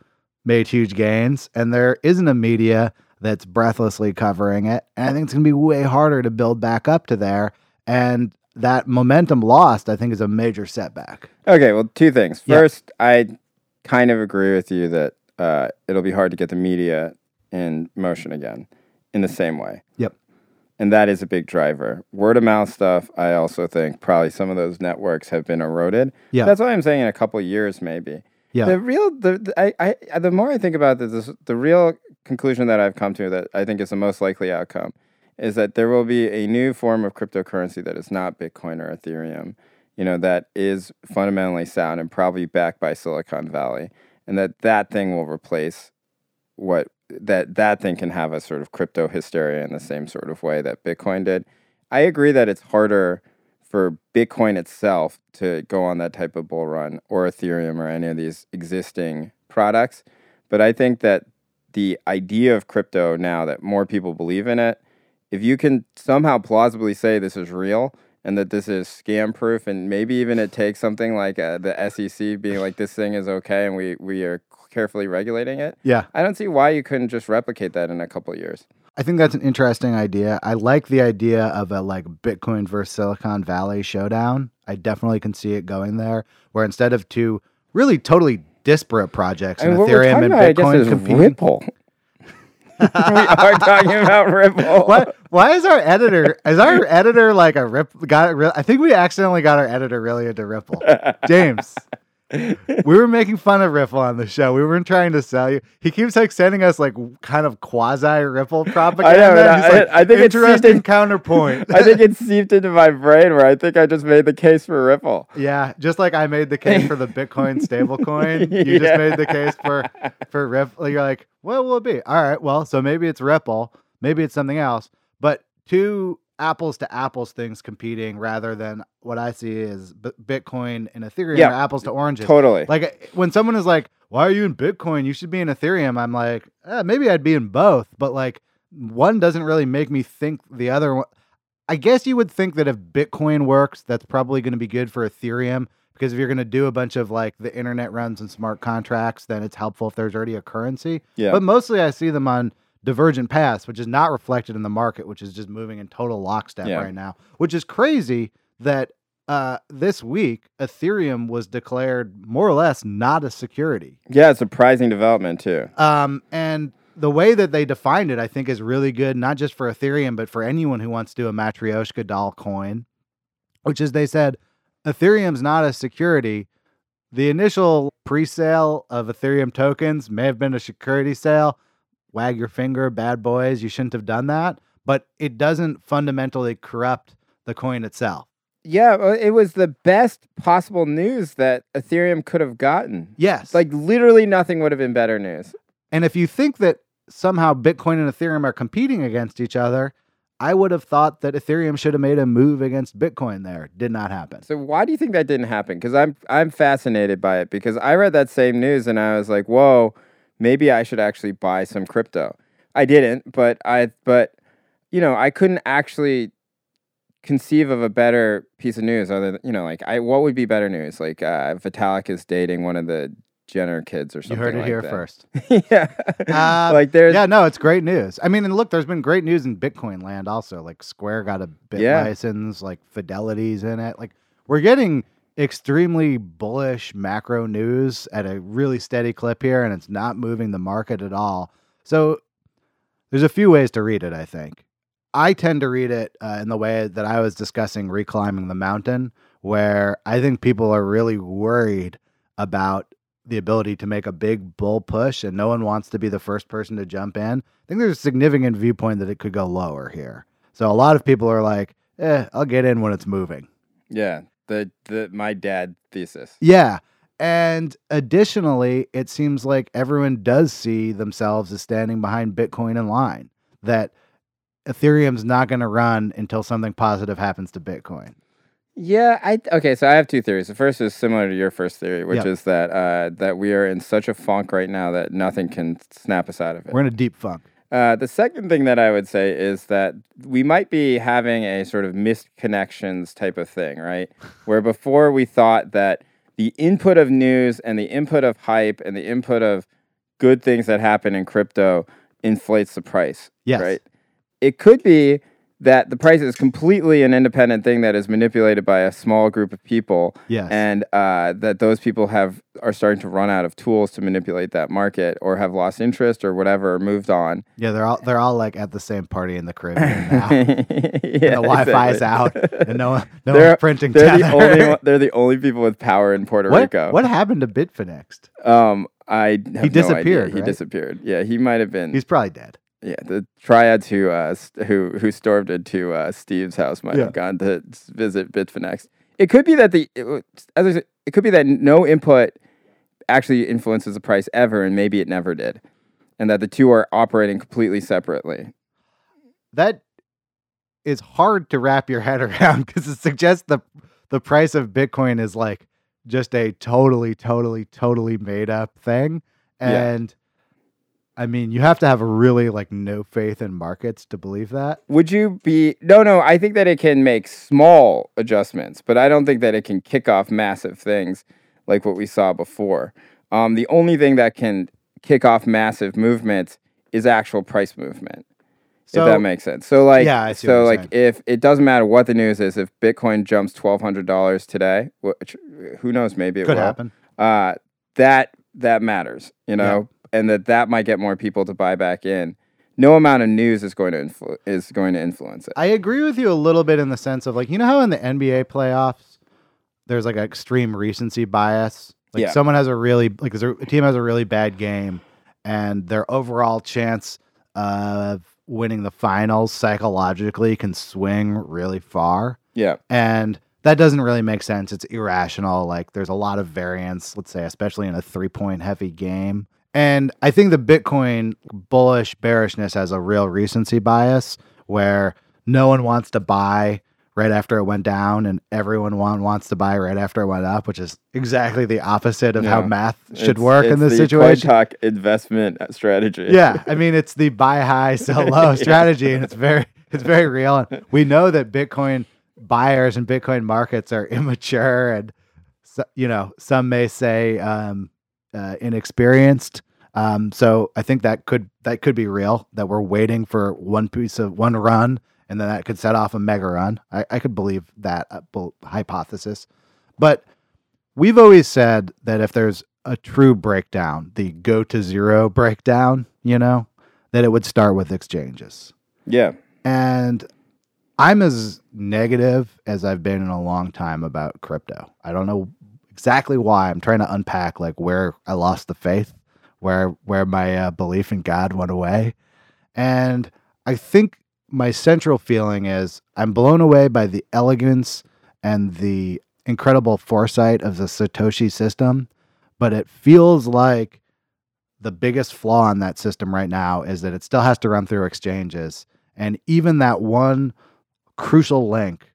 made huge gains and there isn't a media that's breathlessly covering it. And I think it's going to be way harder to build back up to there. And that momentum lost, I think, is a major setback.
Okay, well, two things.
Yeah.
First, I kind of agree with you that uh, it'll be hard to get the media in motion again in the same way.
Yep.
And that is a big driver. Word of mouth stuff, I also think probably some of those networks have been eroded.
Yeah.
That's why I'm saying in a couple years, maybe.
Yeah.
The real, the, the I, I, the more I think about this, the real conclusion that I've come to that I think is the most likely outcome is that there will be a new form of cryptocurrency that is not Bitcoin or Ethereum, you know, that is fundamentally sound and probably backed by Silicon Valley, and that that thing will replace what that that thing can have a sort of crypto hysteria in the same sort of way that Bitcoin did. I agree that it's harder for Bitcoin itself to go on that type of bull run or Ethereum or any of these existing products, but I think that the idea of crypto now that more people believe in it, if you can somehow plausibly say this is real and that this is scam proof, and maybe even it takes something like uh, the SEC being like this thing is okay and we we are carefully regulating it.
Yeah.
I don't see why you couldn't just replicate that in a couple of years.
I think that's an interesting idea. I like the idea of a like Bitcoin versus Silicon Valley showdown. I definitely can see it going there, where instead of two really totally disparate projects,
And, mean,
in
what we're
Ethereum and Bitcoin competing.
Ripple. we are talking about Ripple.
Why, why is our editor is our editor like a rip got it real I think we accidentally got our editor really into Ripple. James. we were making fun of Ripple on the show. We weren't trying to sell you. He keeps like sending us like kind of quasi Ripple propaganda. and he's
I-
like,
I think it's
interesting
seeped-
counterpoint.
I think it seeped into my brain where I think I just made the case for Ripple.
Yeah, just like I made the case for the Bitcoin stablecoin, you
Yeah.
just made the case for for Ripple. You're like, what will it be? All right, well, so maybe it's Ripple, maybe it's something else, but two apples to apples things competing rather than what I see is B- Bitcoin and Ethereum
Yeah,
apples to oranges.
Totally.
Like when someone is like, "Why are you in Bitcoin? You should be in Ethereum." I'm like, eh, maybe I'd be in both, but like one doesn't really make me think the other one. I guess you would think that if Bitcoin works, that's probably going to be good for Ethereum because if you're going to do a bunch of like the internet runs and smart contracts, then it's helpful if there's already a currency.
yeah.
But mostly I see them on divergent paths, which is not reflected in the market, which is just moving in total lockstep
Yeah.
right now, which is crazy that uh, this week Ethereum was declared more or less not a security.
yeah, surprising development too.
Um, and the way that they defined it, I think, is really good, not just for Ethereum, but for anyone who wants to do a Matryoshka doll coin, which is they said Ethereum's not a security. The initial pre sale of Ethereum tokens may have been a security sale. Wag your finger, bad boys, you shouldn't have done that. But it doesn't fundamentally corrupt the coin itself.
Yeah, uh, it was the best possible news that Ethereum could have gotten.
Yes.
Like literally nothing would have been better news.
And if you think that somehow Bitcoin and Ethereum are competing against each other, I would have thought that Ethereum should have made a move against Bitcoin there. Did not happen.
So why do you think that didn't happen? Because I'm I'm fascinated by it because I read that same news and I was like, whoa, maybe I should actually buy some crypto. I didn't, but I but you know I couldn't actually conceive of a better piece of news other than you know like I what would be better news like uh, Vitalik is dating one of the Jenner kids or something.
You heard it
like
here
that.
first.
yeah,
Uh,
like there's
Yeah, no, it's great news. I mean, and look, there's been great news in Bitcoin land also. Like Square got a bit
Yeah.
license, like Fidelity's in it. Like we're getting extremely bullish macro news at a really steady clip here, and it's not moving the market at all. So there's a few ways to read it, I think. I tend to read it uh, in the way that I was discussing reclimbing the mountain, where I think people are really worried about the ability to make a big bull push, and no one wants to be the first person to jump in. I think there's a significant viewpoint that it could go lower here. So a lot of people are like, "Eh, I'll get in when it's moving."
Yeah, the the my dad thesis.
Yeah. And additionally, it seems like everyone does see themselves as standing behind Bitcoin in line, that Ethereum's not going to run until something positive happens to Bitcoin.
Yeah, I okay. So I have two theories. The first is similar to your first theory, which
Yep.
is that uh, that we are in such a funk right now that nothing can snap us out of it.
We're in a deep funk.
Uh, the second thing that I would say is that we might be having a sort of missed connections type of thing, right? Where before we thought that the input of news and the input of hype and the input of good things that happen in crypto inflates the price,
Yes.
right? It could be that the price is completely an independent thing that is manipulated by a small group of people
Yes.
and uh, that those people have are starting to run out of tools to manipulate that market or have lost interest or whatever or moved on
yeah, they're all they're all like at the same party in the Caribbean now.
yeah,
the Wi-Fi's out, and no one, no
They're-
one's printing
they're the only they're the only people with power in Puerto
what,
Rico.
what happened to Bitfinex?
Um, I no idea.
disappeared,
He
right?
disappeared. Yeah, he might have been.
He's probably dead.
Yeah, the triads who uh st- who who stormed into uh, Steve's house might
Yeah.
have gone to visit Bitfinex. It could be that the it, as I said, it could be that no input actually influences the price ever, and maybe it never did, and that the two are operating completely separately.
That is hard to wrap your head around because it suggests the the price of Bitcoin is like just a totally, totally, totally made up thing.
Yeah.
I mean, you have to have a really like no faith in markets to believe that.
Would you be no, no? I think that it can make small adjustments, but I don't think that it can kick off massive things like what we saw before. Um, the only thing that can kick off massive movements is actual price movement.
So
if that makes sense. So like,
Yeah, I see what
so like,
saying.
if it doesn't matter what the news is, if Bitcoin jumps twelve hundred dollars today, which who knows, maybe it
could
will.
happen.
Uh, that that matters, you know, and that that might get more people to buy back in. No amount of news is going to influ- is going to influence it.
I agree with you a little bit in the sense of like, you know how in the NBA playoffs, there's like an extreme recency bias. Like
Yeah.
someone has a really like a team has a really bad game, and their overall chance of winning the finals psychologically can swing really far.
yeah.
And that doesn't really make sense. It's irrational. Like there's a lot of variance, let's say, especially in a three point heavy game. And I think the Bitcoin bullish bearishness has a real recency bias where no one wants to buy right after it went down and everyone want, wants to buy right after it went up, which is exactly the opposite of how math should
It's-
work in
it's
this
the
situation.
Cointalk investment strategy.
yeah, I mean it's the buy high, sell low strategy, and it's very it's very real. And we know that Bitcoin buyers and Bitcoin markets are immature, and you know some may say um, uh, inexperienced. Um, so I think that could that could be real. That we're waiting for one piece of one run, and then that could set off a mega run. I, I could believe that uh, bel- hypothesis, but we've always said that if there's a true breakdown, the go to zero breakdown, you know, that it would start with exchanges.
Yeah.
And I'm as negative as I've been in a long time about crypto. I don't know exactly why. I'm trying to unpack like where I lost the faith, where where my uh, belief in God went away. And I think my central feeling is I'm blown away by the elegance and the incredible foresight of the Satoshi system, but it feels like the biggest flaw in that system right now is that it still has to run through exchanges. And even that one crucial link,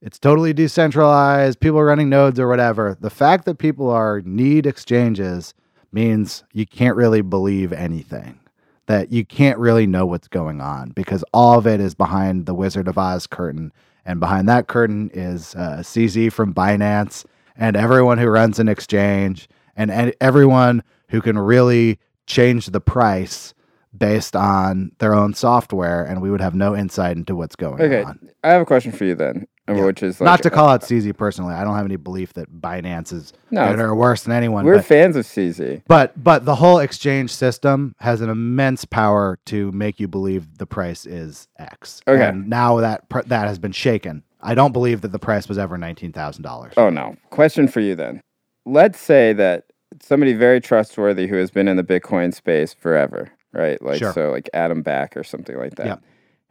it's totally decentralized, people are running nodes or whatever. The fact that people are need exchanges means you can't really believe anything. That you can't really know what's going on because all of it is behind the Wizard of Oz curtain. And behind that curtain is uh, CZ from Binance and everyone who runs an exchange and, and everyone who can really change the price based on their own software, and we would have no insight into what's going
Okay,
on.
Okay, I have a question for you then, uh,
Yeah.
which is like,
Not to call out CZ personally, I don't have any belief that Binance is
No,
better or worse than anyone.
we're
but,
fans of CZ.
but but the whole exchange system has an immense power to make you believe the price is X.
Okay.
And now that pr- that has been shaken. I don't believe that the price was ever nineteen thousand dollars.
Oh no. Question for you then. Let's say that somebody very trustworthy who has been in the Bitcoin space forever, right? Like
Sure.
so like Adam Back or something like that.
Yeah.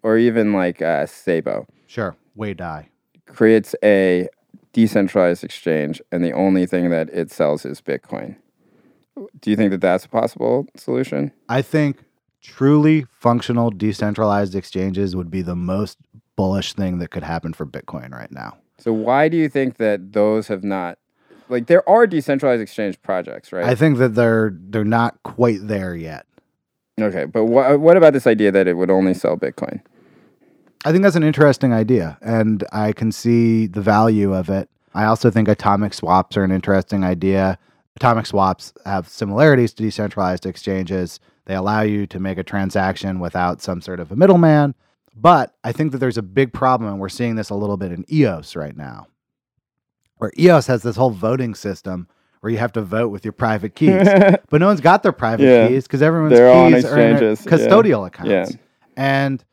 Or even like uh, Szabo
Sure, Wei Dai.
creates a decentralized exchange and the only thing that it sells is Bitcoin. Do you think that that's a possible solution?
I think truly functional decentralized exchanges would be the most bullish thing that could happen for Bitcoin right now.
So why do you think that those have not like there are decentralized exchange projects, right?
I think that they're they're not quite there yet.
Okay, but what what about this idea that it would only sell Bitcoin?
I think that's an interesting idea, and I can see the value of it. I also think atomic swaps are an interesting idea. Atomic swaps have similarities to decentralized exchanges. They allow you to make a transaction without some sort of a middleman. But I think that there's a big problem, and we're seeing this a little bit in EOS right now, where EOS has this whole voting system where you have to vote with your private keys. but no one's got their private
Yeah.
keys because everyone's
They're
keys are in their
exchanges. Yeah.
custodial accounts.
Yeah.
And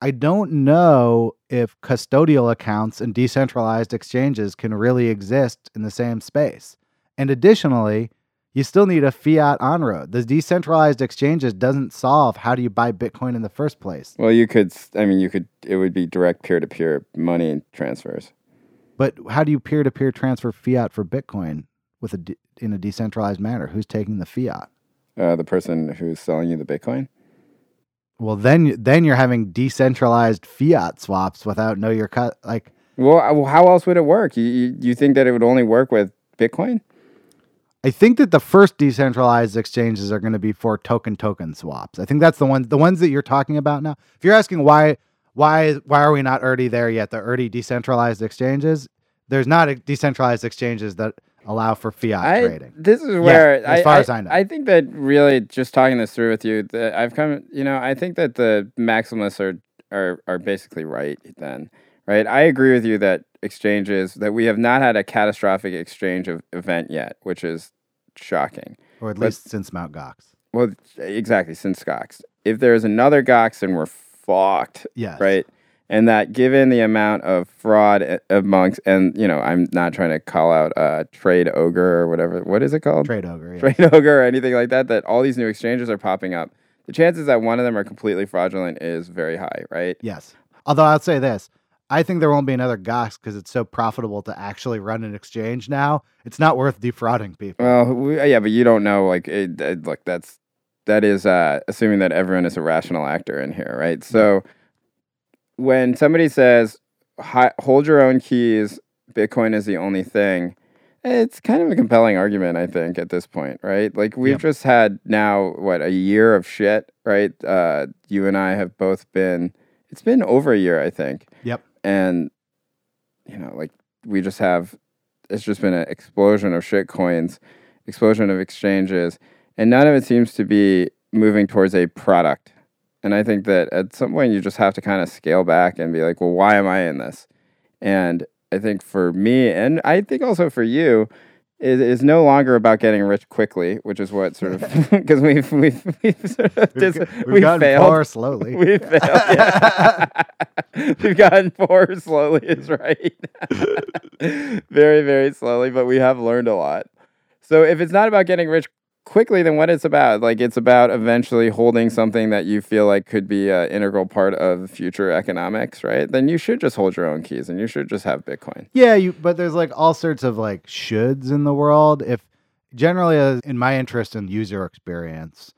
I don't know if custodial accounts and decentralized exchanges can really exist in the same space. And additionally, you still need a fiat on road. The decentralized exchanges doesn't solve how do you buy Bitcoin in the first place.
Well, you could. I mean, you could. It would be direct peer-to-peer money transfers.
But how do you peer to peer transfer fiat for Bitcoin with a de- in a decentralized manner? Who's taking the fiat?
Uh, the person who's selling you the Bitcoin.
Well, then then you're having decentralized fiat swaps without know your cut like
Well, well, how else would it work? You, you you think that it would only work with Bitcoin?
I think that the first decentralized exchanges are going to be for token token swaps. I think that's the one the ones that you're talking about now. If you're asking why why why are we not already there yet? The already decentralized exchanges, there's not a decentralized exchanges that allow for fiat
I,
trading.
This is where,
as
I,
far
I,
as I know.
I think that really just talking this through with you, that I've come, you know, I think that the maximalists are are are basically right. Then, right? I agree with you that exchanges that we have not had a catastrophic exchange of event yet, which is shocking.
Or at
but-
least since Mount Gox.
Well, exactly since Gox. If there's another Gox, then we're fucked,
Yes.
right? And that given the amount of fraud a- amongst, and you know, I'm not trying to call out uh, TradeOgre or whatever. What is it called?
TradeOgre. Yeah.
trade ogre or anything like that, that all these new exchanges are popping up. The chances that one of them are completely fraudulent is very high, right?
Yes. Although I'll say this, I think there won't be another Gox because it's so profitable to actually run an exchange now. It's not worth defrauding people.
Well, we, yeah, but you don't know. Like, it, it, look, that's that is uh, assuming that everyone is a rational actor in here, right? So when somebody says hold your own keys, Bitcoin is the only thing. It's kind of a compelling argument, I think, at this point, right? Like we've
Yep.
just had now what a year of shit, right? Uh, you and I have both been. It's been over a year, I think.
Yep.
And you know, like we just have. It's just been an explosion of shit coins, explosion of exchanges, and none of it seems to be moving towards a product. And I think that at some point you just have to kind of scale back and be like, well, why am I in this? And I think for me, and I think also for you, it is no longer about getting rich quickly, which is what sort of because we've we've we've sort of
We've,
dis-
g- we've gotten
failed.
poor slowly.
We failed. Yeah. We've gotten poor slowly, is right. very, very slowly, but we have learned a lot. So if it's not about getting rich quickly, then what it's about? Like it's about eventually holding something that you feel like could be an integral part of future economics, right? Then you should just hold your own keys and you should just have Bitcoin.
Yeah, you but there's like all sorts of like shoulds in the world. If generally uh, in my interest in user experience,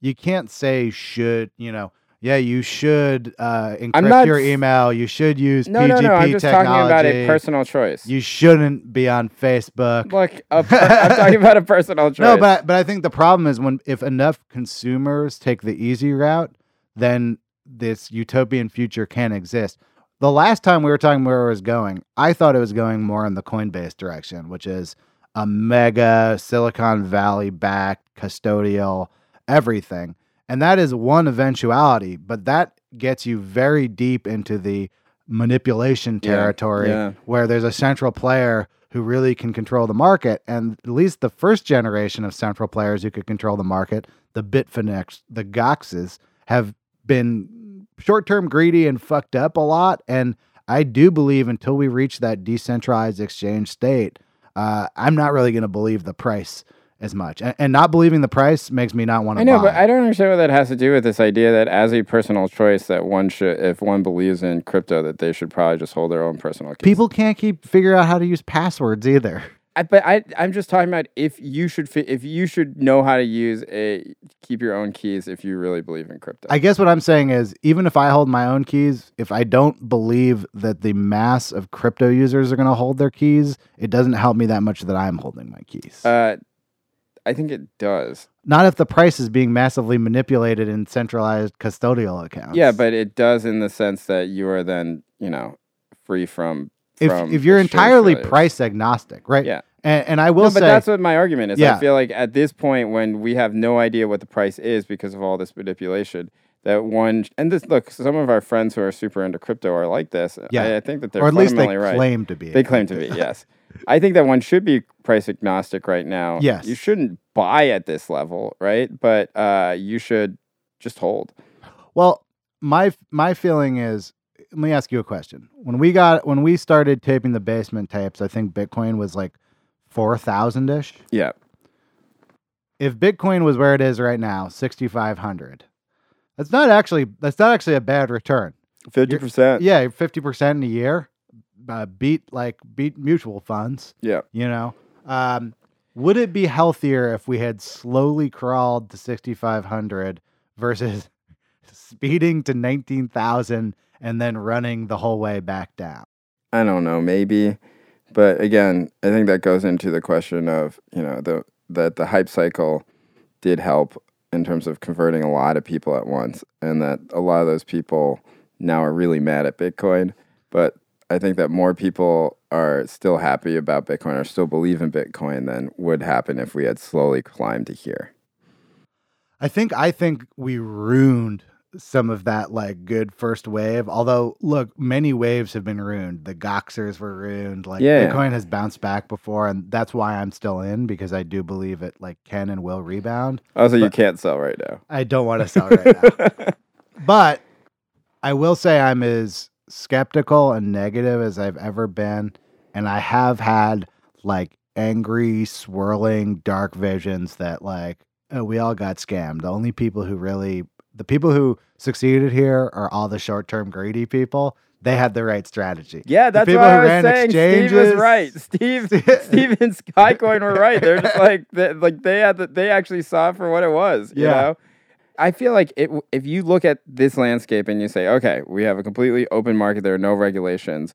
you can't say should, you know, yeah, you should uh encrypt
not
your email, you should use
No,
PGP
no, no. I'm just
technology.
talking about a personal choice.
you shouldn't be on Facebook.
A per- I'm talking about a personal choice.
No, but but I think the problem is when if enough consumers take the easy route, then this utopian future can exist. The last time we were talking where it was going, I thought it was going more in the Coinbase direction, which is a mega Silicon Valley backed custodial everything. And that is one eventuality, but that gets you very deep into the manipulation
Yeah,
territory
yeah.
where there's a central player who really can control the market. And at least the first generation of central players who could control the market, the Bitfinex, the Goxes, have been short term greedy and fucked up a lot. And I do believe until we reach that decentralized exchange state, uh, I'm not really going to believe the price as much. And, and not believing the price makes me not want to
I know,
buy.
but I don't understand what that has to do with this idea that as a personal choice that one should, if one believes in crypto, that they should probably just hold their own personal keys.
People can't keep figure out how to use passwords either.
I, but I, I'm just talking about if you should, fi- if you should know how to use a keep your own keys if you really believe in crypto.
I guess what I'm saying is, even if I hold my own keys, if I don't believe that the mass of crypto users are going to hold their keys, it doesn't help me that much that I'm holding my keys.
uh, I think it does.
Not if the price is being massively manipulated in centralized custodial accounts.
Yeah, but it does in the sense that you are then, you know, free from.
if
from
if you're entirely
failures.
price agnostic, right?
Yeah.
And, and I will
no, but
say,
that's what my argument is.
Yeah.
I feel like at this point, when we have no idea what the price is because of all this manipulation, that one and this look, some of our friends who are super into crypto are like this.
Yeah.
I, I think that they're
or at least they
right.
claim to be.
They claim to be, yes. I think that one should be price agnostic right now.
Yes.
You shouldn't buy at this level, right? But uh, you should just hold.
Well, my my feeling is let me ask you a question. When we got when we started taping the basement tapes, I think Bitcoin was like four thousand ish.
Yeah.
If Bitcoin was where it is right now, sixty five hundred, that's not actually that's not actually a bad return.
50%.
Yeah, fifty percent in a year, uh, beat like beat mutual funds.
Yeah.
You know, um, would it be healthier if we had slowly crawled to 6,500 versus speeding to 19,000 and then running the whole way back down?
I don't know, maybe. But again, I think that goes into the question of, you know, the that the hype cycle did help in terms of converting a lot of people at once and that a lot of those people now are really mad at Bitcoin, but I think that more people are still happy about Bitcoin or still believe in Bitcoin than would happen if we had slowly climbed to here.
I think I think we ruined some of that like good first wave. Although, look, many waves have been ruined. The Goxers were ruined. Like
Yeah.
Bitcoin has bounced back before, and that's why I'm still in because I do believe it like can and will rebound.
Oh, also, you can't sell right now.
I don't want to sell right now. But I will say I'm as skeptical and negative as I've ever been. And I have had like angry, swirling, dark visions that like, oh, we all got scammed. The only people who really, the people who succeeded here are all the short term greedy people. They had the right strategy.
Yeah, that's what I was saying. Steve was right. Steve, Steve and Skycoin were right. They're just like, they, like they had, the, they actually saw it for what it was. You
Yeah.
know, I feel like it, if you look at this landscape and you say, okay, we have a completely open market. There are no regulations.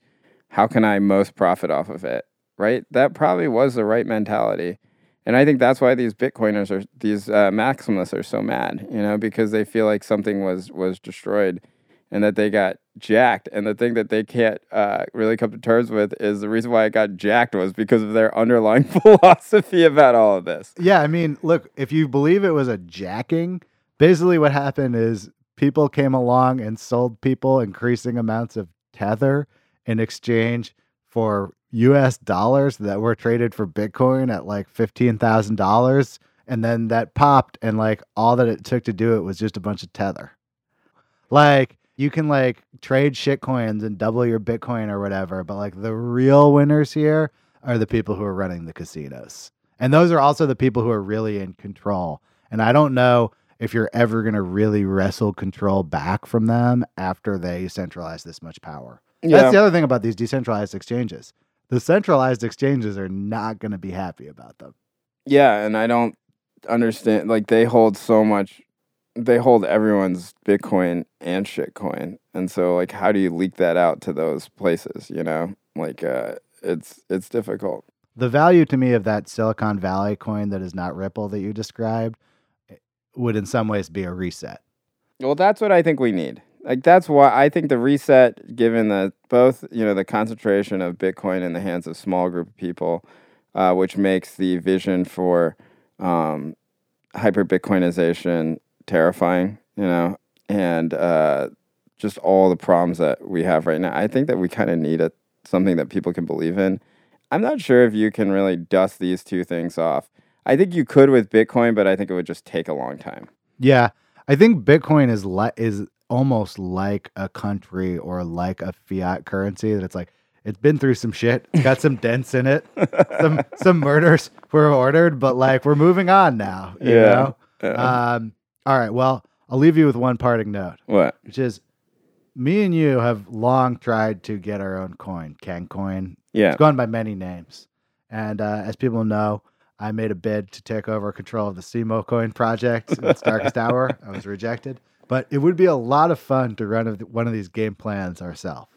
How can I most profit off of it? Right. That probably was the right mentality. And I think that's why these Bitcoiners are these uh, maximalists are so mad, you know, because they feel like something was was destroyed, and that they got jacked. And the thing that they can't uh, really come to terms with is the reason why it got jacked was because of their underlying philosophy about all of this.
Yeah, I mean, look, if you believe it was a jacking, basically what happened is people came along and sold people increasing amounts of tether in exchange for US dollars that were traded for Bitcoin at like $15,000 and then that popped and like all that it took to do it was just a bunch of tether. Like you can like trade shit coins and double your Bitcoin or whatever, but like the real winners here are the people who are running the casinos. And those are also the people who are really in control. And I don't know if you're ever going to really wrestle control back from them after they centralize this much power. That's the other thing about these decentralized exchanges. The centralized exchanges are not going to be happy about them.
Yeah, and I don't understand. Like they hold so much. They hold everyone's Bitcoin and shitcoin, and so like, how do you leak that out to those places? You know, like uh, it's it's difficult.
The value to me of that Silicon Valley coin that is not Ripple that you described would in some ways be a reset.
Well, that's what I think we need. Like that's why I think the reset, given the both you know the concentration of Bitcoin in the hands of small group of people, uh, which makes the vision for um, hyper Bitcoinization terrifying, you know, and uh, just all the problems that we have right now. I think that we kind of need a something that people can believe in. I'm not sure if you can really dust these two things off. I think you could with Bitcoin, but I think it would just take a long time.
Yeah, I think Bitcoin is like is almost like a country or like a fiat currency that it's like it's been through some shit. It's got some dents in it. some some murders were ordered, but like we're moving on now. You
Yeah,
know.
yeah.
Um. All right. Well, I'll leave you with one parting note,
What?
which is me and you have long tried to get our own coin, Kang Coin.
Yeah.
It's gone by many names. And uh, as people know, I made a bid to take over control of the CMO Coin project in its darkest hour. I was rejected. But it would be a lot of fun to run one of these game plans ourselves.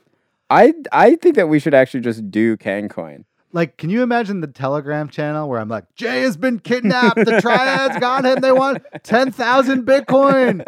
I I think that we should actually just do Kangcoin.
Like, can you imagine the Telegram channel where I'm like, Jay has been kidnapped. The triads got him. They want 10,000 Bitcoin.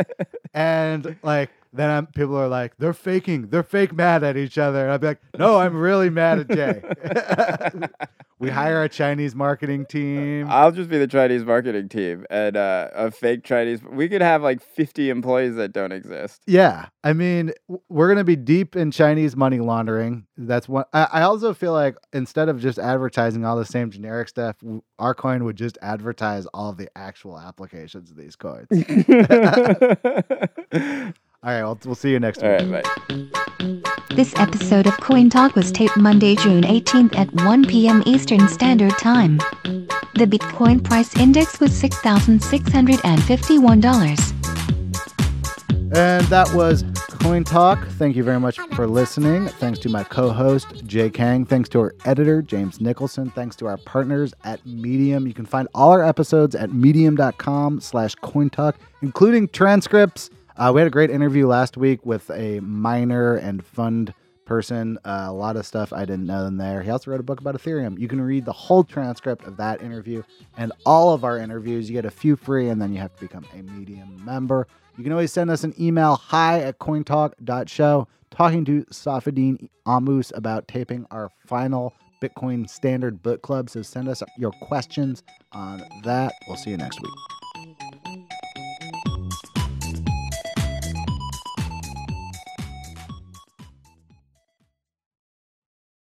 And like, then I'm, people are like, they're faking. They're fake mad at each other. And I'd be like, no, I'm really mad at Jay. we hire a Chinese marketing team.
I'll just be the Chinese marketing team and uh, a fake Chinese. We could have like 50 employees that don't exist.
Yeah, I mean, we're gonna be deep in Chinese money laundering. That's one. I, I also feel like instead of just advertising all the same generic stuff, our coin would just advertise all the actual applications of these coins. all right, well, we'll see you next
All
week.
right, bye.
This episode of Coin Talk was taped Monday, June 18th at 1 p.m. Eastern Standard Time. The Bitcoin price index was $6,651.
And that was Coin Talk. Thank you very much for listening. Thanks to my co-host Jay Kang. Thanks to our editor James Nicholson. Thanks to our partners at Medium. You can find all our episodes at medium.com/slash cointalk, including transcripts. Uh, we had a great interview last week with a miner and fund person. Uh, a lot of stuff I didn't know in there. He also wrote a book about Ethereum. You can read the whole transcript of that interview and all of our interviews. You get a few free, and then you have to become a Medium member. You can always send us an email, hi at cointalk.show, talking to Saifedean Ammous about taping our final Bitcoin Standard Book Club. So send us your questions on that. We'll see you next week.